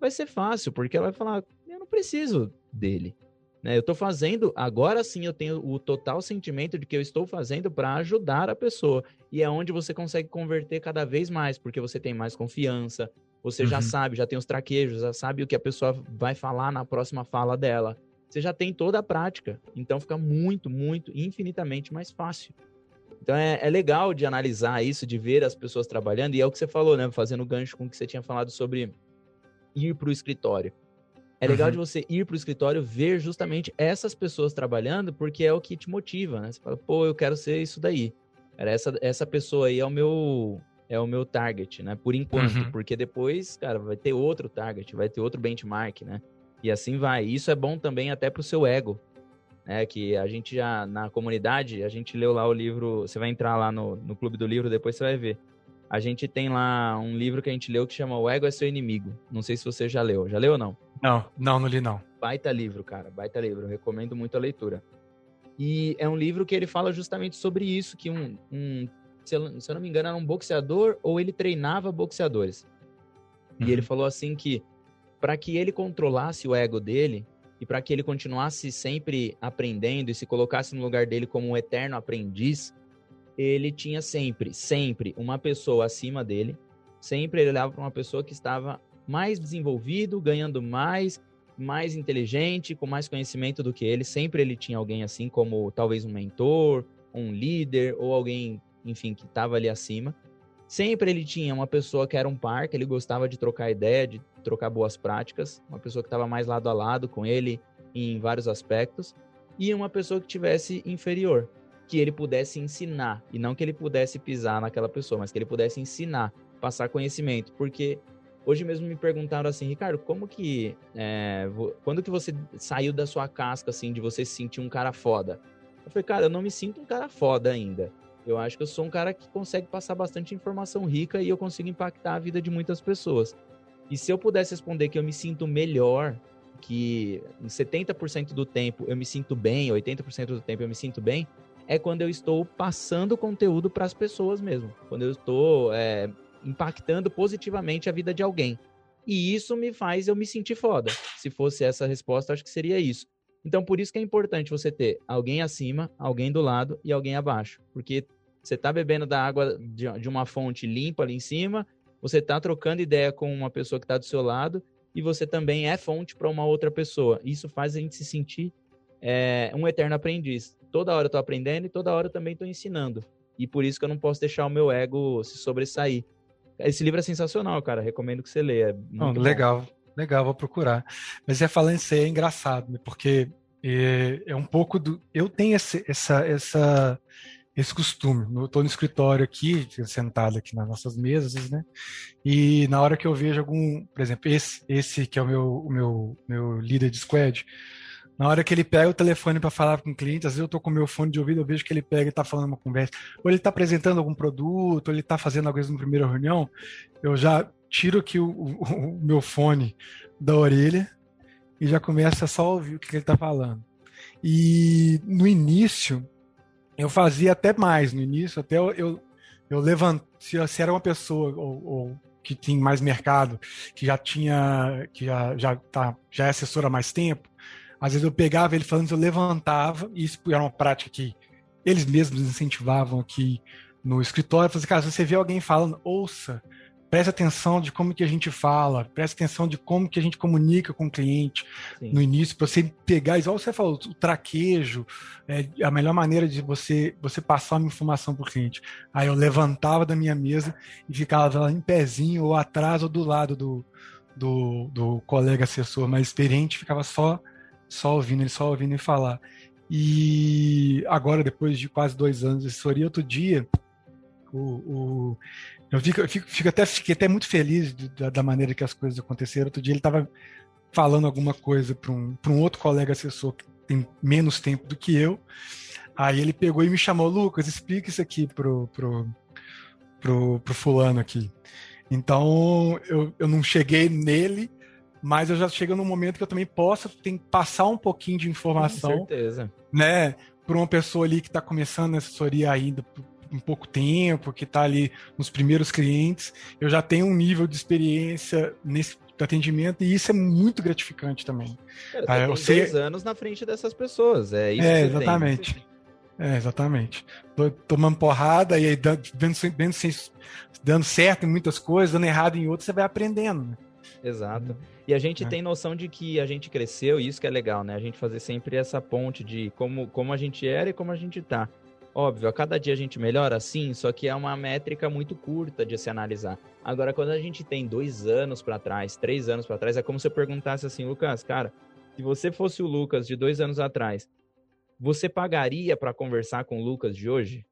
vai ser fácil, porque ela vai falar: eu não preciso dele. Né? Eu estou fazendo, agora sim eu tenho o total sentimento de que eu estou fazendo para ajudar a pessoa. E é onde você consegue converter cada vez mais, porque você tem mais confiança, você uhum. já sabe, já tem os traquejos, já sabe o que a pessoa vai falar na próxima fala dela. Você já tem toda a prática. Então fica muito, muito, infinitamente mais fácil. Então é, é, legal de analisar isso, de ver as pessoas trabalhando, e é o que você falou, né? Fazendo gancho com o que você tinha falado sobre ir para o escritório. É legal uhum. de você ir para o escritório ver justamente essas pessoas trabalhando, porque é o que te motiva, né? Você fala, pô, eu quero ser isso daí. Essa, essa pessoa aí é o meu é o meu target, né? Por enquanto, uhum. porque depois, cara, vai ter outro target, vai ter outro benchmark, né? E assim vai. Isso é bom também até para o seu ego, né? Que a gente já na comunidade, a gente leu lá o livro. Você vai entrar lá no, no clube do livro, depois você vai ver a gente tem lá um livro que a gente leu que chama O Ego é Seu Inimigo. Não sei se você já leu. Já leu ou não? Não, não, não li não. Baita livro, cara. Baita livro. Recomendo muito a leitura. E é um livro que ele fala justamente sobre isso, que um, um se, eu, se eu não me engano, era um boxeador ou ele treinava boxeadores. Uhum. E ele falou assim que para que ele controlasse o ego dele e para que ele continuasse sempre aprendendo e se colocasse no lugar dele como um eterno aprendiz, ele tinha sempre, sempre uma pessoa acima dele. Sempre ele olhava para uma pessoa que estava mais desenvolvido, ganhando mais, mais inteligente, com mais conhecimento do que ele. Sempre ele tinha alguém assim, como talvez um mentor, um líder ou alguém, enfim, que estava ali acima. Sempre ele tinha uma pessoa que era um par, que ele gostava de trocar ideia, de trocar boas práticas, uma pessoa que estava mais lado a lado com ele em vários aspectos, e uma pessoa que tivesse inferior, que ele pudesse ensinar, e não que ele pudesse pisar naquela pessoa, mas que ele pudesse ensinar, passar conhecimento, porque hoje mesmo me perguntaram assim, Ricardo, como que, é, quando que você saiu da sua casca, assim, de você se sentir um cara foda? Eu falei, cara, eu não me sinto um cara foda ainda. Eu acho que eu sou um cara que consegue passar bastante informação rica e eu consigo impactar a vida de muitas pessoas. E se eu pudesse responder que eu me sinto melhor, que em 70% do tempo eu me sinto bem, 80% do tempo eu me sinto bem, é quando eu estou passando conteúdo para as pessoas mesmo. Quando eu estou é, impactando positivamente a vida de alguém. E isso me faz eu me sentir foda. Se fosse essa resposta, acho que seria isso. Então, por isso que é importante você ter alguém acima, alguém do lado e alguém abaixo. Porque você está bebendo da água de uma fonte limpa ali em cima, você está trocando ideia com uma pessoa que está do seu lado e você também é fonte para uma outra pessoa. Isso faz a gente se sentir é, um eterno aprendiz toda hora eu tô aprendendo e toda hora eu também tô ensinando. E por isso que eu não posso deixar o meu ego se sobressair. Esse livro é sensacional, cara. Recomendo que você leia. É não, legal, legal, vou procurar. Mas é falando isso aí é engraçado, né? Porque é, é, um pouco do. Eu tenho esse, essa, essa, esse costume. Eu tô no escritório aqui, sentado aqui nas nossas mesas, né? E na hora que eu vejo algum, por exemplo, esse, esse que é o meu, o meu, meu líder de squad, na hora que ele pega o telefone para falar com o cliente, às vezes eu estou com o meu fone de ouvido, eu vejo que ele pega e está falando uma conversa. Ou ele está apresentando algum produto, ou ele está fazendo alguma coisa na primeira reunião, eu já tiro aqui o, o, o meu fone da orelha e já começa só a ouvir o que, ele está falando. E no início, eu fazia até mais. No início, até eu, eu, eu levanto, se, se era uma pessoa ou, ou, que tinha mais mercado, que já tinha, que já, já, tá, já é assessora há mais tempo, às vezes eu pegava ele falando, eu levantava, e isso era uma prática que eles mesmos incentivavam aqui no escritório. Falei cara, se você vê alguém falando, ouça, preste atenção de como que a gente fala, preste atenção de como que a gente comunica com o cliente Sim. no início, para você pegar, igual você falou, o traquejo, é a melhor maneira de você você passar uma informação para o cliente. Aí eu levantava da minha mesa e ficava lá em pezinho, ou atrás, ou do lado do, do, do colega assessor mais experiente, ficava só, só ouvindo ele, só ouvindo ele falar. E agora, depois de quase dois anos de assessoria, outro dia, o, o eu fico, eu fico, fico, até, fiquei até muito feliz da, da, maneira que as coisas aconteceram. Outro dia ele estava falando alguma coisa para um, um outro colega assessor que tem menos tempo do que eu. Aí ele pegou e me chamou, Lucas, explica isso aqui pro, pro, pro, pro fulano aqui. Então eu, eu não cheguei nele, mas eu já chego num momento que eu também posso tem, passar um pouquinho de informação. Com certeza. Né, para uma pessoa ali que está começando a assessoria ainda, um pouco tempo, que está ali nos primeiros clientes, eu já tenho um nível de experiência nesse atendimento e isso é muito gratificante também. Cara, ah, eu sei... dois anos na frente dessas pessoas, é isso. É, exatamente. Tem. É, exatamente. Tô tomando porrada e aí dando, dando, dando certo em muitas coisas, dando errado em outras, você vai aprendendo. Exato. E a gente é. tem noção de que a gente cresceu, e isso que é legal, né? A gente fazer sempre essa ponte de como, como a gente era e como a gente tá. Óbvio, a cada dia a gente melhora, sim, só que é uma métrica muito curta de se analisar. Agora, quando a gente tem dois anos para trás, três anos para trás, é como se eu perguntasse assim, Lucas, cara, se você fosse o Lucas de dois anos atrás, você pagaria para conversar com o Lucas de hoje?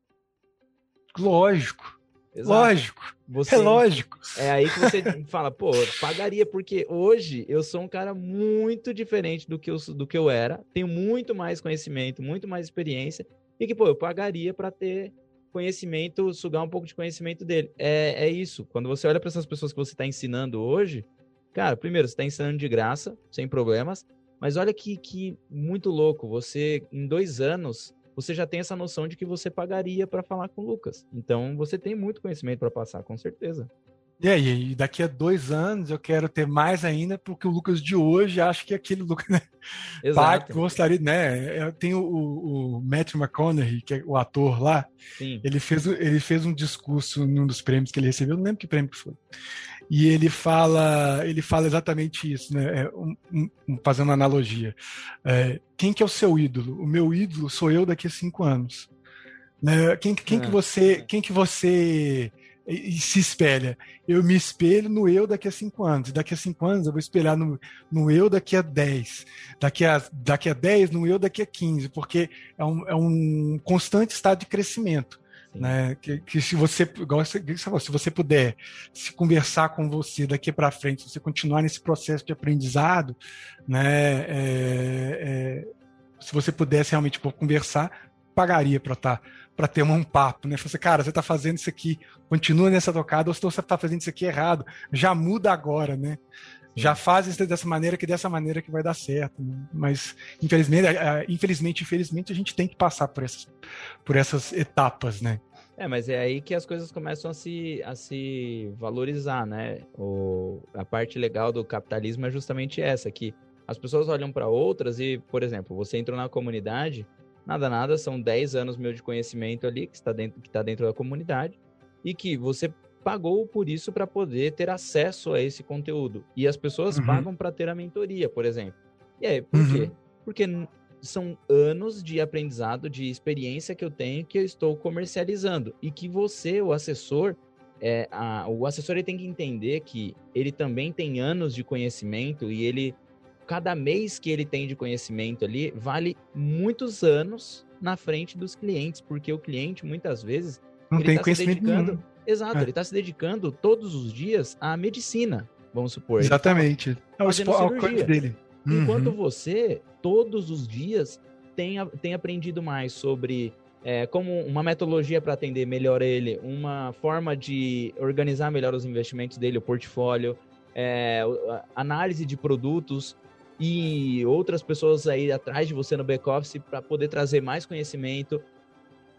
Lógico. Exato. Lógico. Você, é lógico. É aí que você fala, pô, pagaria, porque hoje eu sou um cara muito diferente do que eu, do que eu era, tenho muito mais conhecimento, muito mais experiência, e que, pô, eu pagaria para ter conhecimento, sugar um pouco de conhecimento dele. É, é isso. Quando você olha para essas pessoas que você está ensinando hoje, cara, primeiro, você está ensinando de graça, sem problemas, mas olha que, que muito louco. Você, em dois anos, você já tem essa noção de que você pagaria para falar com o Lucas. Então, você tem muito conhecimento para passar, com certeza. E aí, daqui a dois anos eu quero ter mais ainda, porque o Lucas de hoje acho que é aquele Lucas, né? <laughs> Exato. Pai, gostaria, né? Tem o, o, Matthew McConaughey, que é o ator lá. Sim. Ele fez, ele fez um discurso num dos prêmios que ele recebeu, não lembro que prêmio que foi. E ele fala, ele fala exatamente isso, né? É, um, um, fazendo uma analogia. É, quem que é o seu ídolo? O meu ídolo sou eu daqui a cinco anos. Né? Quem, quem é. que você, quem que você e, se espelha. Eu me espelho no eu daqui a cinco anos. Daqui a cinco anos eu vou espelhar no, no eu daqui a dez. Daqui a, daqui a dez, no eu daqui a quinze. Porque é um, é um constante estado de crescimento. Né? Que, que, se você, você, se você puder se conversar com você daqui para frente, se você continuar nesse processo de aprendizado, né, é, é, se você pudesse realmente por conversar, pagaria para tá para ter um papo, né? Você, assim, cara, você está fazendo isso aqui, continua nessa tocada, ou você está fazendo isso aqui errado, já muda agora, né? Já faz isso dessa maneira que dessa maneira que vai dar certo. Né? Mas infelizmente, infelizmente, infelizmente a gente tem que passar por essas, por essas etapas, né? É, mas é aí que as coisas começam a se, a se valorizar, né? O, a parte legal do capitalismo é justamente essa, que as pessoas olham para outras e, por exemplo, você entrou na comunidade, Nada, nada, são 10 anos meu de conhecimento ali que está dentro, que está dentro da comunidade e que você pagou por isso para poder ter acesso a esse conteúdo. E as pessoas uhum. pagam para ter a mentoria, por exemplo. E aí, por uhum. quê? Porque são anos de aprendizado, de experiência que eu tenho que eu estou comercializando e que você, o assessor, é, a, o assessor ele tem que entender que ele também tem anos de conhecimento e ele cada mês que ele tem de conhecimento ali vale muitos anos na frente dos clientes, porque o cliente muitas vezes não ele tem tá conhecimento se dedicando, nenhum. Exato, é. ele está se dedicando todos os dias à medicina, vamos supor. Exatamente. Tá é o cirurgia. dele. Enquanto uhum. você todos os dias tem, tem aprendido mais sobre é, como uma metodologia para atender melhor ele, uma forma de organizar melhor os investimentos dele, o portfólio, é, análise de produtos, e outras pessoas aí atrás de você no back-office para poder trazer mais conhecimento.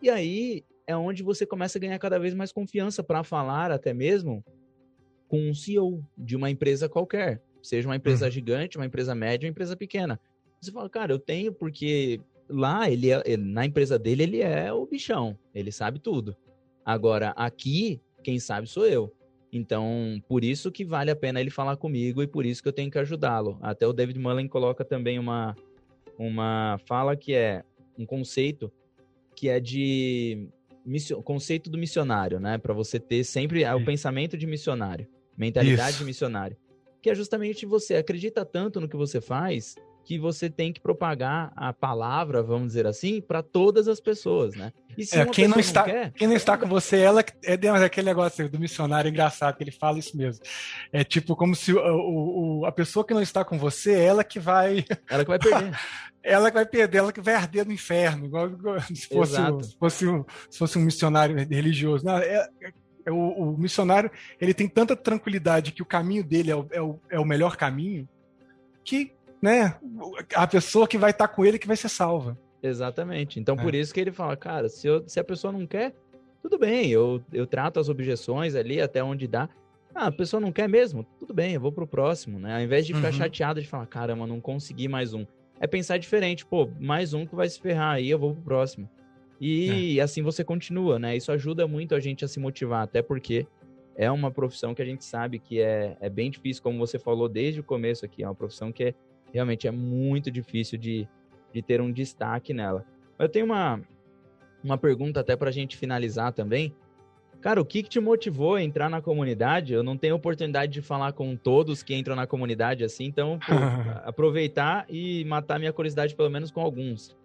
E aí é onde você começa a ganhar cada vez mais confiança para falar até mesmo com um CEO de uma empresa qualquer, seja uma empresa uhum. gigante, uma empresa média, uma empresa pequena. Você fala, cara, eu tenho porque lá ele, é, ele na empresa dele ele é o bichão, ele sabe tudo. Agora aqui quem sabe sou eu. Então, por isso que vale a pena ele falar comigo e por isso que eu tenho que ajudá-lo. Até o David Mullen coloca também uma, uma fala que é um conceito que é de conceito do missionário, né? Para você ter sempre Sim. o pensamento de missionário, mentalidade isso. de missionário, que é justamente você acredita tanto no que você faz que você tem que propagar a palavra, vamos dizer assim, para todas as pessoas, né? E se é, quem não está, não quer, quem não está com você, ela é, é aquele negócio do missionário engraçado que ele fala isso mesmo. É tipo como se o, o, a pessoa que não está com você, ela que vai, <laughs> ela que vai perder. <laughs> ela que vai perder, ela que vai arder no inferno, igual, igual se, fosse, se, fosse um, se fosse um missionário religioso. Não, é, é o, o, missionário ele tem tanta tranquilidade que o caminho dele é o, é o, é o melhor caminho que né, a pessoa que vai estar tá com ele que vai ser salva. Exatamente. Então, é. por isso que ele fala, cara, se, eu, se a pessoa não quer, tudo bem, eu, eu trato as objeções ali até onde dá. Ah, a pessoa não quer mesmo? Tudo bem, eu vou pro próximo, né? Ao invés de ficar uhum. chateado de falar, caramba, não consegui mais um. É pensar diferente, pô, mais um que vai se ferrar aí, eu vou pro próximo. E é. assim você continua, né? Isso ajuda muito a gente a se motivar, até porque é uma profissão que a gente sabe que é, é bem difícil, como você falou desde o começo aqui, é uma profissão que é realmente é muito difícil de, de ter um destaque nela. Eu tenho uma, uma pergunta até para a gente finalizar também. Cara, o que, que te motivou a entrar na comunidade? Eu não tenho oportunidade de falar com todos que entram na comunidade assim, então pô, <laughs> aproveitar e matar minha curiosidade pelo menos com alguns.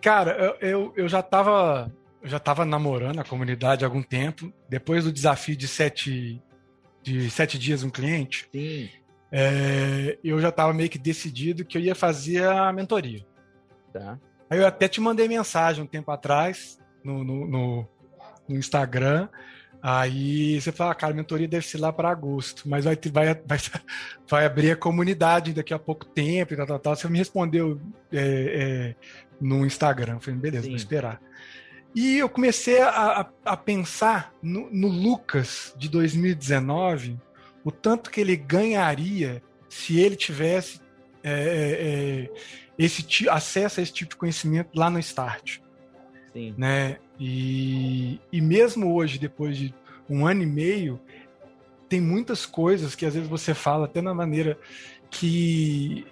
Cara, eu, eu, eu já estava eu já tava namorando a comunidade há algum tempo. Depois do desafio de sete, de sete dias um cliente, Sim é, eu já estava meio que decidido que eu ia fazer a mentoria. Tá. Aí eu até te mandei mensagem um tempo atrás no, no, no, no Instagram. Aí você fala, ah, cara, a mentoria deve ser lá para agosto, mas vai, vai, vai, <laughs> vai abrir a comunidade daqui a pouco tempo e tal, tal, tal. Você me respondeu é, é, no Instagram. Eu falei, beleza, Sim. vou esperar. E eu comecei a, a, a pensar no, no Lucas de 2019 o tanto que ele ganharia se ele tivesse é, é, é esse acesso a esse tipo de conhecimento lá no Start. Sim. Né? E, e mesmo hoje, depois de um ano e meio, tem muitas coisas que às vezes você fala até na maneira que,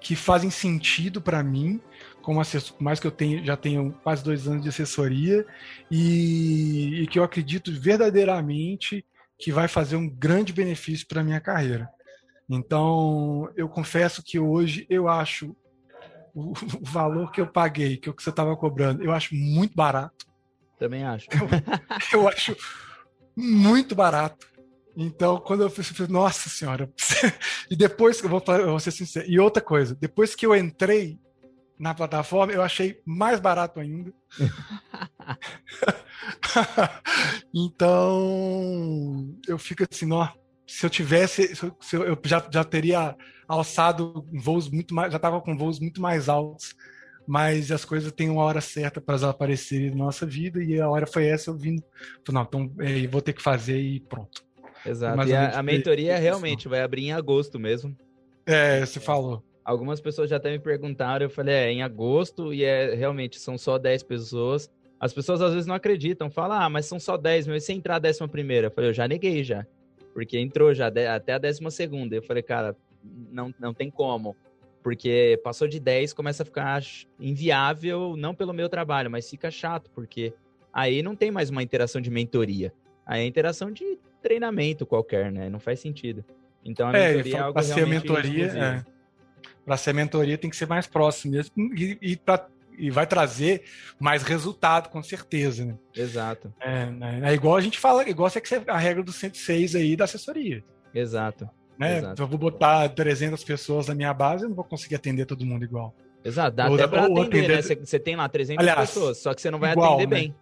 que fazem sentido para mim, como assessor, mais que eu tenho, já tenho quase dois anos de assessoria, e, e que eu acredito verdadeiramente que vai fazer um grande benefício para a minha carreira. Então, eu confesso que hoje eu acho o, <laughs> o valor que eu paguei, que é o que você estava cobrando, eu acho muito barato. Também acho. Eu, <laughs> eu acho muito barato. Então, quando eu fiz, nossa senhora. <laughs> e depois, eu vou, eu vou ser sincero. E outra coisa, depois que eu entrei na plataforma, eu achei mais barato ainda. <laughs> então, eu fico assim, ó, se eu tivesse, se eu, eu, já, já teria alçado voos muito mais, já estava com voos muito mais altos, mas as coisas têm uma hora certa para elas aparecerem na nossa vida e a hora foi essa, eu vim, não, então é, vou ter que fazer e pronto. Exato, e a, a mentoria realmente vai abrir em agosto mesmo. É, você falou. Algumas pessoas já até me perguntaram, eu falei, é em agosto e é realmente são só 10 pessoas. As pessoas às vezes não acreditam, falam, ah, mas são só 10, mas se entrar a décima primeira? Eu falei, eu já neguei já. Porque entrou já até a décima segunda. Eu falei, cara, não, não tem como. Porque passou de 10, começa a ficar inviável, não pelo meu trabalho, mas fica chato, porque aí não tem mais uma interação de mentoria. Aí é interação de treinamento qualquer, né? Não faz sentido. Então a é, mentoria é algo realmente ser mentoria, é para ser mentoria tem que ser mais próximo mesmo e, e, pra, e vai trazer mais resultado, com certeza. Né? Exato. É, né? é, igual a gente fala, igual é que a regra do 106 aí da assessoria. Exato. Né? Exato. Eu vou botar 300 pessoas na minha base, eu não vou conseguir atender todo mundo igual. Exato, dá ou, até pra atender, atender, né? Você, você tem lá 300 Aliás, pessoas, só que você não vai igual, atender né? bem.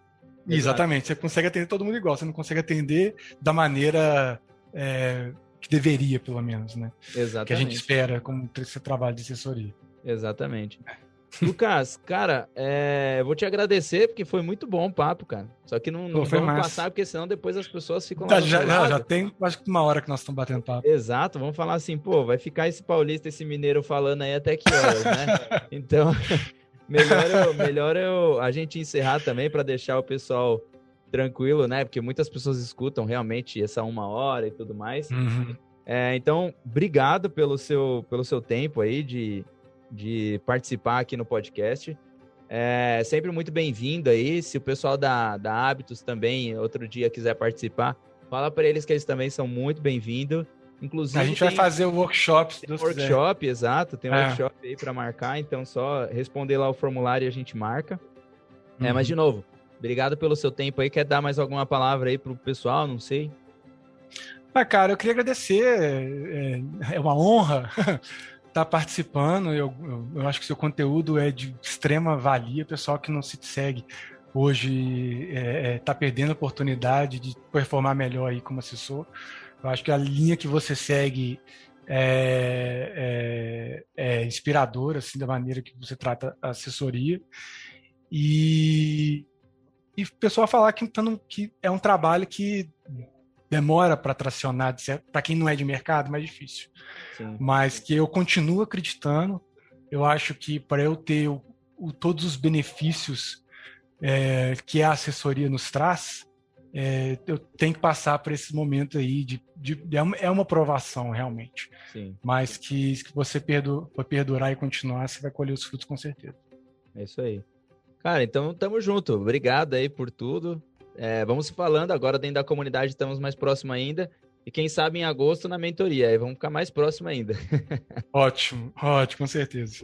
Exatamente, você consegue atender todo mundo igual, você não consegue atender da maneira é, que deveria, pelo menos, né? Exatamente. Que a gente espera como esse trabalho de assessoria. Exatamente. <laughs> Lucas, cara, é, vou te agradecer porque foi muito bom o papo, cara. Só que não, não Pô, vamos massa. passar porque senão depois as pessoas ficam tá, já, já, já, tem acho que uma hora que nós estamos batendo papo. Exato, vamos falar assim, pô, vai ficar esse paulista, esse mineiro falando aí até que horas, né? <laughs> Então, <laughs> melhor, eu, melhor eu, a gente encerrar também para deixar o pessoal tranquilo, né? Porque muitas pessoas escutam realmente essa uma hora e tudo mais. Uhum. É, então, obrigado pelo seu, pelo seu tempo aí de, de participar aqui no podcast. É sempre muito bem-vindo aí. Se o pessoal da, da Hábitos também outro dia quiser participar, fala para eles que eles também são muito bem-vindos. Inclusive, a gente vai fazer o workshop. Tem workshop, quiser. exato. Tem um é. workshop aí para marcar. Então, só responder lá o formulário e a gente marca. Uhum. É, mas, uhum. de novo, obrigado pelo seu tempo aí. Quer dar mais alguma palavra aí pro pessoal? Não sei. Ah, cara, eu queria agradecer. É, é uma honra está <laughs> participando. Eu, eu, eu, acho que seu conteúdo é de extrema valia. Pessoal que não se segue hoje está é, é, tá perdendo a oportunidade de performar melhor aí como assessor. Eu acho que a linha que você segue é, é, é inspiradora, assim, da maneira que você trata a assessoria. E, e o pessoal falar que, que é um trabalho que demora para tracionar, para quem não é de mercado, mais difícil. Sim. Mas que eu continuo acreditando. Eu acho que para eu ter o, o, todos os benefícios é, que a assessoria nos traz, é, eu tenho que passar por esse momento aí de, de, de é uma provação realmente. Sim. Mas que, que você perdu, perdurar e continuar, você vai colher os frutos com certeza. É isso aí. Cara, então tamo junto. Obrigado aí por tudo. É, vamos falando agora dentro da comunidade, estamos mais próximo ainda. E quem sabe em agosto na mentoria, aí vamos ficar mais próximo ainda. <laughs> ótimo, ótimo, com certeza.